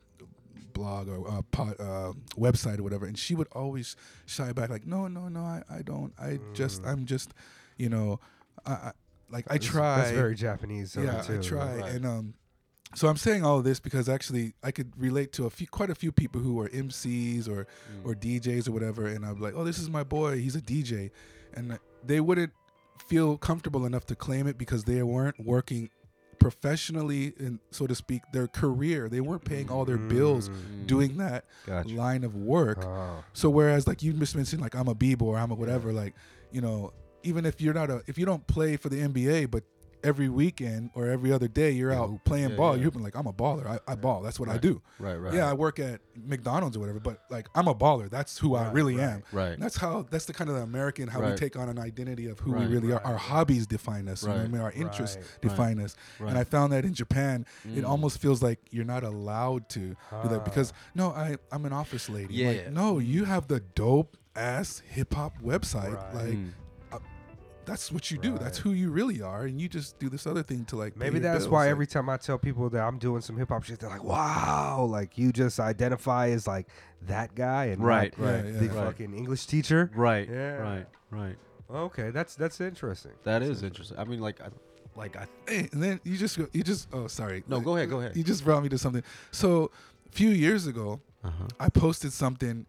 blog or uh, pod, uh, website or whatever and she would always shy back like no no no i, I don't i just i'm just you know I, I like i try That's very Japanese. yeah, too. I try, Right. and um, so I'm saying all of this because actually I could relate to a few, quite a few people who are MCs or or DJs or whatever, and I'm like, oh, this is my boy, he's a DJ, and they wouldn't feel comfortable enough to claim it because they weren't working professionally and so to speak their career they weren't paying all their bills mm. doing that Gotcha. line of work Oh. so whereas like you just mentioned like I'm a b-boy or I'm a whatever like you know even if you're not a if you don't play for the NBA but every weekend or every other day you're out hoop. playing Yeah, ball yeah. you're hooping like I'm a baller I, I ball that's what I do Right. Right. yeah I work at McDonald's or whatever but like I'm a baller that's who I really right. am Right. And that's how that's the kind of the American how we take on an identity of who Right, we really right. are our hobbies define us you know I mean our interests Right, define us right. and I found that in Japan it Mm. almost feels like you're not allowed to do that because Ah. no I I'm an office lady Yeah. like, no you have the dope ass hip hop website Right. like Mm. That's what you do that's who you really are and you just do this other thing to like Maybe your that's bills. why Like, every time I tell people that I'm doing some hip hop shit, they're like, "Wow!" Like you just identify as like that guy and not Right. Yeah, Right. yeah. the Right. fucking English teacher. Right. Yeah. Right. Right. Okay, that's that's interesting. That is interesting. I mean, like, I, like I. Hey, and then you just go you just oh sorry No, go ahead, go ahead. you just brought me to something so a few years ago Uh-huh. I posted something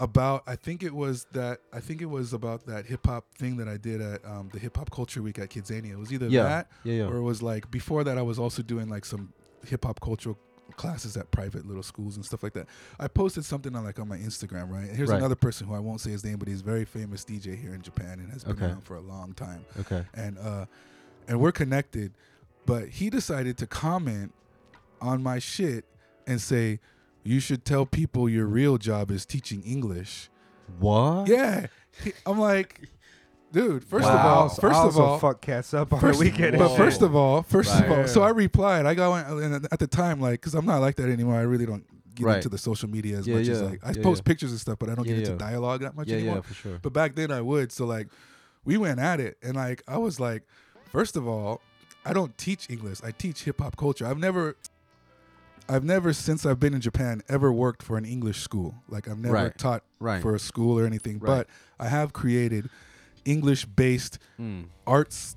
about I think it was that I think it was about that hip hop thing that I did at um, the hip hop culture week at Kidzania. It was either Yeah. that Yeah. Yeah. or it was like before that I was also doing like some hip hop cultural classes at private little schools and stuff like that. I posted something on like on my Instagram, right? And here's Right. another person who I won't say his name, but he's a very famous DJ here in Japan and has been Okay. around for a long time. Okay. And uh and we're connected, but he decided to comment on my shit and say you should tell people your real job is teaching English. What? Yeah. I'm like, dude, first of all, first of all, fuck cats up on First, the weekend. but first of all, first of all, so I replied. I got and at the time, like, because I'm not like that anymore. I really don't get Right. into the social media as Yeah, much as like I Yeah, post yeah. pictures and stuff, but I don't Yeah, get into yeah. dialogue that much Yeah. anymore. Yeah. For sure. But back then I would. So like, we went at it, and like I was like, first of all, I don't teach English. I teach hip hop culture. I've never. I've never, since I've been in Japan, ever worked for an English school. Like I've never Right. taught Right. for a school or anything. Right. But I have created English-based Mm. arts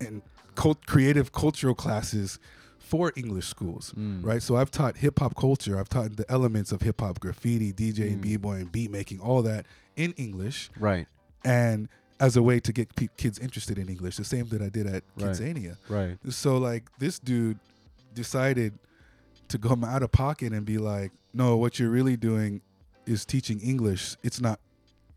and cult- creative cultural classes for English schools, right? So I've taught hip hop culture. I've taught the elements of hip hop, graffiti, DJ, and b boy, and beat making, all that in English, Right. and as a way to get pe- kids interested in English. The same that I did at Right. Kidzania. Right. So like this dude decided to come out of pocket and be like, no, what you're really doing is teaching English. It's not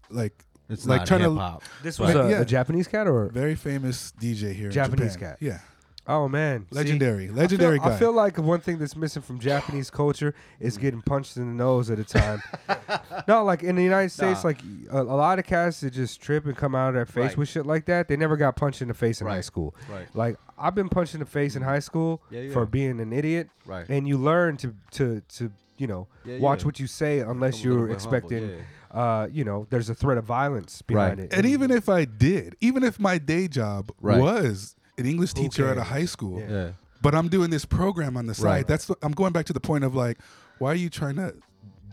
like It's like not trying hip to hop. This was Right, a, yeah. a Japanese cat or very famous DJ here. in Japanese Japan. cat. Yeah, oh man, See, legendary, I feel- legendary I feel like one thing that's missing from Japanese culture is getting punched in the nose at a time. *laughs* no, like in the United States, Nah. like a, a lot of cats that just trip and come out of their face Right. with shit like that. They never got punched in the face in high school. Right. Like I've been punched in the face in high school Yeah, yeah. for being an idiot, Right. and you learn to to to you know Yeah, watch what you say unless little you're expecting. Uh, you know, there's a threat of violence behind Right. it. and even if I did, even if my day job Right. was an English teacher at a high school, Yeah. Yeah. but I'm doing this program on the side. Right. That's I'm going back to the point of like, why are you trying to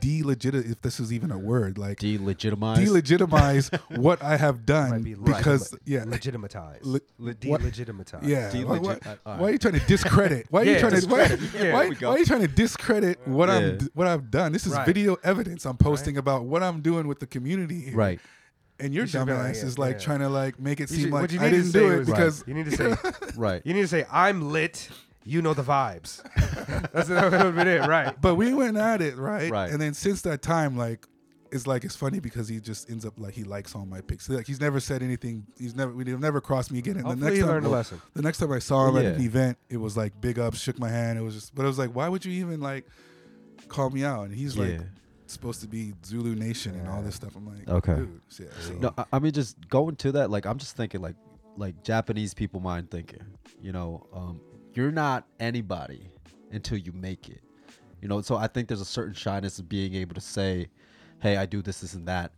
delegitimize if this is even a word like Delegitimize. delegitimize *laughs* what I have done be because legitima- yeah legitimatized, Le- Le- what- delegitimatize. yeah why, Delegi- why- uh, why are you trying to discredit why are you Yeah, trying to why, discredit. Yeah. why, There we go. why are you trying to discredit what i'm what i've done this is Right. video evidence I'm posting about what I'm doing with the community here. Right. And your You dumbass like, is like yeah. trying to like make it seem should- like I didn't say do it because you need to say *laughs* Right. you need to say I'm lit. You know the vibes. *laughs* That's that would have been it, right? but we went at it right Right. and then since that time like it's like it's funny because he just ends up like he likes all my pics. Like he's never said anything. He's never we never crossed me again. And the Hopefully next he time, a lesson. The next time I saw him at an event, it was like big ups, shook my hand. It was just, but it was like, why would you even like call me out? And he's like Yeah. Supposed to be Zulu Nation and all this stuff. I'm like, Okay. dude, yeah, so- No, I- I mean just going to that. Like I'm just thinking like like Japanese people mind thinking. You know, um, you're not anybody until you make it. You know, so I think there's a certain shyness of being able to say, "Hey, I do this, this, and that,"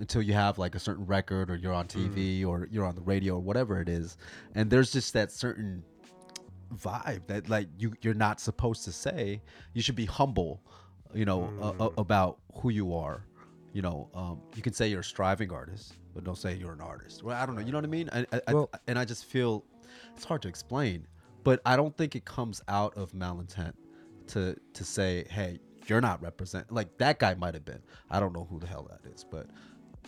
until you have like a certain record, or you're on TV, or you're on the radio, or whatever it is. And there's just that certain vibe that like you you're not supposed to say. You should be humble, you know, a- about who you are. You know, um, you can say you're a striving artist, but don't say you're an artist. Well, I don't know. You know what I mean? I, I, Well- I, and I just feel it's hard to explain, but I don't think it comes out of malintent to to say, "Hey, you're not represent." Like that guy might have been. I don't know who the hell that is, but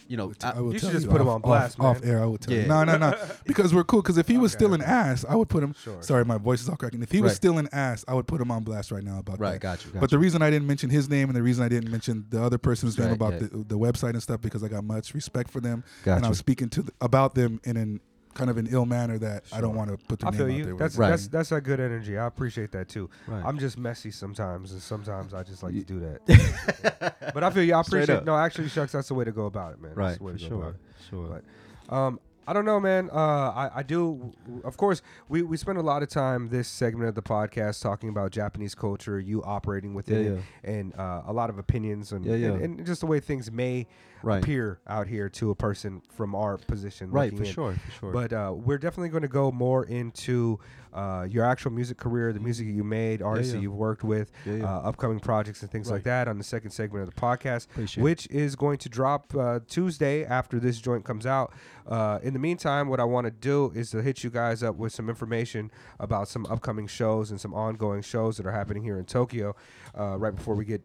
you know, I- I will you should just you put him on blast, off, off air. I would tell Yeah. you. No, no, no. *laughs* Because we're cool. Because if he was Okay, still an ass, I would put him. Sure. Sorry, my voice is all cracking. If he was still an ass, I would put him on blast right now about Right, that. got you, got but the reason I didn't mention his name and the reason I didn't mention the other person's name about yeah. the, the website and stuff because I got much respect for them Got and I was speaking to about them in an kind of an ill manner that I don't want to put their I name feel out you. there. That's Right. that's that's a good energy. I appreciate that too. Right. I'm just messy sometimes, and sometimes I just like to do that. *laughs* but I feel you. I appreciate. up. No, actually, shucks, that's the way to go about it, man. That's right, the way for to go about sure, it. sure. But um, I don't know, man. Uh, I, I do. Of course, we, we spend a lot of time this segment of the podcast talking about Japanese culture, you operating within Yeah, it, and uh, a lot of opinions and, Yeah, yeah. and and just the way things may Right. appear out here to a person from our position. Right, for in. sure, for sure. But uh, we're definitely going to go more into uh, your actual music career, the music that you made, artists that yeah. you've worked with, Yeah, yeah. Uh, upcoming projects and things like that on the second segment of the podcast, Appreciate which is going to drop uh, Tuesday after this joint comes out. Uh, in the meantime, what I want to do is to hit you guys up with some information about some upcoming shows and some ongoing shows that are happening here in Tokyo. Uh, right before we get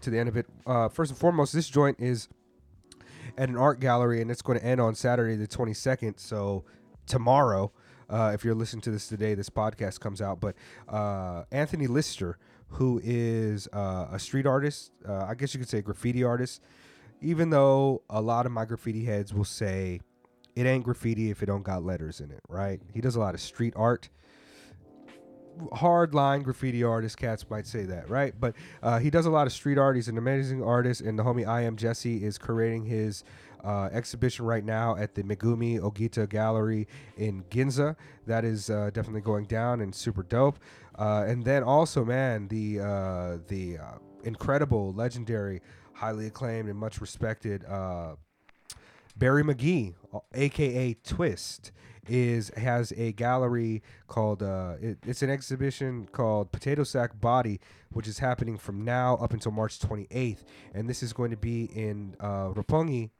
to the end of it, uh, first and foremost, this joint is at an art gallery, and it's going to end on Saturday the 22nd. So tomorrow, uh, if you're listening to this today, this podcast comes out. But uh, Anthony Lister, who is uh, a street artist, uh, I guess you could say graffiti artist, even though a lot of my graffiti heads will say it ain't graffiti if it don't got letters in it, right? He does a lot of street art hard line graffiti artist cats might say that right? But uh, he does a lot of street art. He's an amazing artist and the homie i am jesse is creating his uh, exhibition right now at the megumi ogita gallery in ginza. That is uh, definitely going down and super dope. Uh, and then also man the uh, the uh, incredible legendary highly acclaimed and much respected uh, Barry McGee, aka Twist, is has a gallery called uh, it, it's an exhibition called Potato Sack Body, which is happening from now up until March 28th, and this is going to be in uh, Roppongi,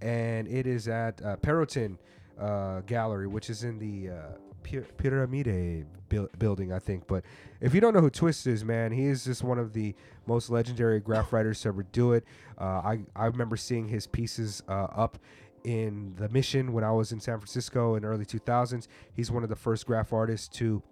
and it is at uh, Perrotin uh, Gallery, which is in the uh, Py- Pyramide buil- building, I think. But if you don't know who Twist is, man, he is just one of the most legendary graph writers to ever do it. Uh, I I remember seeing his pieces uh, up in the Mission when I was in San Francisco in early 2000s. He's one of the first graph artists to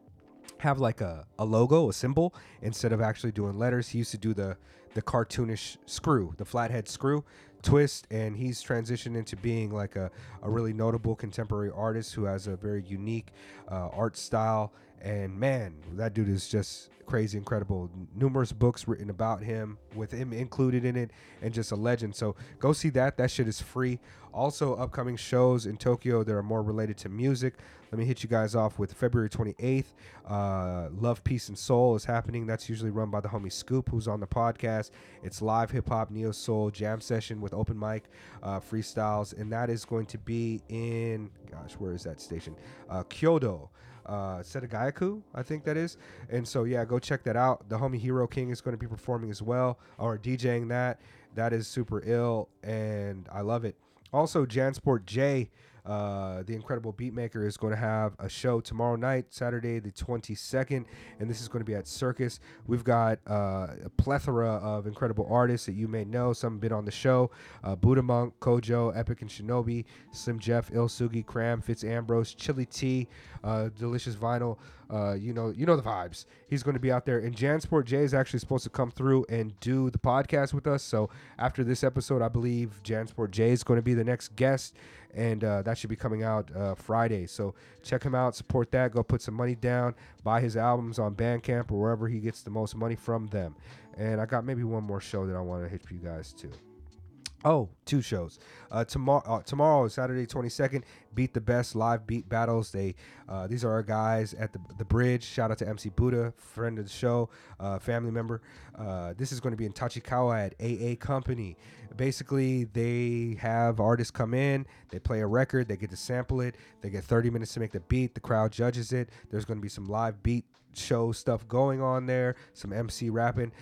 have like a, a logo, a symbol, instead of actually doing letters. He used to do the the cartoonish screw, the flathead screw twist, and he's transitioned into being like a, a really notable contemporary artist who has a very unique uh, art style. And man, that dude is just crazy incredible. Numerous books written about him, with him included in it, and just a legend. So go see that. That shit is free. Also, upcoming shows in Tokyo that are more related to music. Let me hit you guys off with February 28th. Uh, Love, Peace, and Soul is happening. That's usually run by the homie Scoop, who's on the podcast. It's live hip hop, neo soul jam session with open mic uh, freestyles, and that is going to be in, gosh, where is that station? Uh, Kyodo uh, Setagayaku, I think that is. And so, yeah, go check that out. The homie Hero King is going to be performing as well, or DJing that. That is super ill, and I love it. Also, Jansport J, uh, the incredible beatmaker, is going to have a show tomorrow night, Saturday the 22nd, and this is going to be at Circus. We've got uh, a plethora of incredible artists that you may know. Some have been on the show uh, Buddha Monk, Kojo, Epic and Shinobi, Slim Jeff, Ilsugi, Cram, Fitz Ambrose, Chili T, uh, Delicious Vinyl. Uh, you know, you know the vibes. He's going to be out there, and Jansport J is actually supposed to come through and do the podcast with us. So after this episode, I believe Jansport J is going to be the next guest, and uh, that should be coming out uh, Friday. So check him out, support that. Go put some money down, buy his albums on Bandcamp or wherever he gets the most money from them. And I got maybe one more show that I want to hit for you guys too. Oh, two shows. Uh, tomorrow, uh, tomorrow, Saturday twenty second. Beat the best live beat battles. They, uh, these are our guys at the the bridge. Shout out to MC Buddha, friend of the show, uh, family member. Uh, this is going to be in Tachikawa at AA Company. Basically, they have artists come in, they play a record, they get to sample it, they get thirty minutes to make the beat. The crowd judges it. There's going to be some live beat show stuff going on there. Some MC rapping.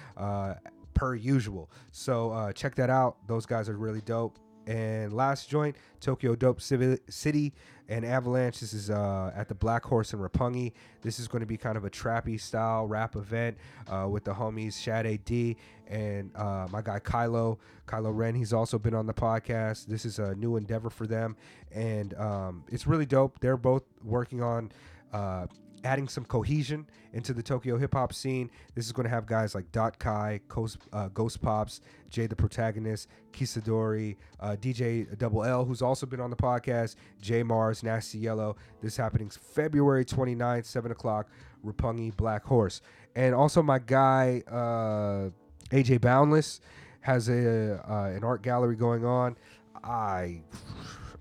Per usual. So uh, check that out. Those guys are really dope. And last joint, Tokyo Dope City and Avalanche. This is uh, at the Black Horse in Roppongi. This is going to be kind of a trappy style rap event uh, with the homies Shad D and uh, my guy Kylo, Kylo Ren. He's also been on the podcast. This is a new endeavor for them, and um, it's really dope. They're both working on uh, adding some cohesion into the Tokyo hip hop scene. This is going to have guys like Dot Kai, Ghost, uh, Ghost Pops, Jay the protagonist, Kisadori, uh, DJ Double L, who's also been on the podcast, J Mars, Nasty Yellow. This is happening February 29th, 7 o'clock, Roppongi Black Horse. And also my guy, uh, AJ Boundless, has a uh, an art gallery going on. I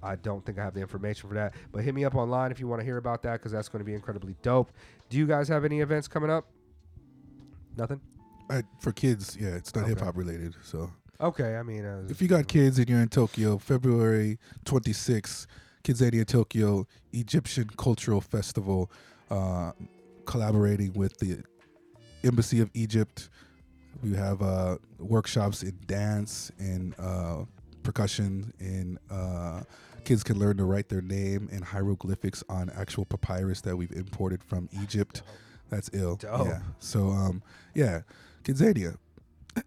I don't think I have the information for that, but hit me up online if you want to hear about that because that's going to be incredibly dope. Do you guys have any events coming up? Nothing. I, for kids, yeah, it's not Okay. hip hop related. So Okay, I mean, uh, if you got kids and you're in Tokyo, February 26th, Kidzania Tokyo Egyptian Cultural Festival, uh, collaborating with the Embassy of Egypt. We have uh, workshops in dance and uh, percussion, and uh, kids can learn to write their name and hieroglyphics on actual papyrus that we've imported from Egypt. That's ill. Dope. Yeah. So, um, yeah, Kidzania.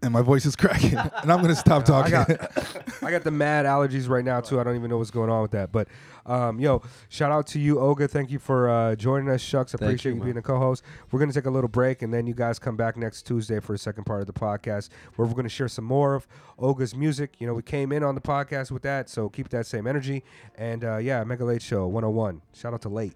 And my voice is cracking, *laughs* and I'm gonna stop I talking. got, *laughs* I got the mad allergies right now too. I don't even know what's going on with that. But, um, yo, shout out to you, Oga. Thank you for uh, joining us, Shucks. I Thank appreciate you, you man. being a co-host. We're gonna take a little break, and then you guys come back next Tuesday for a second part of the podcast, where we're gonna share some more of Oga's music. You know, we came in on the podcast with that, so keep that same energy. And uh, yeah, Mega Late Show 101. Shout out to Late.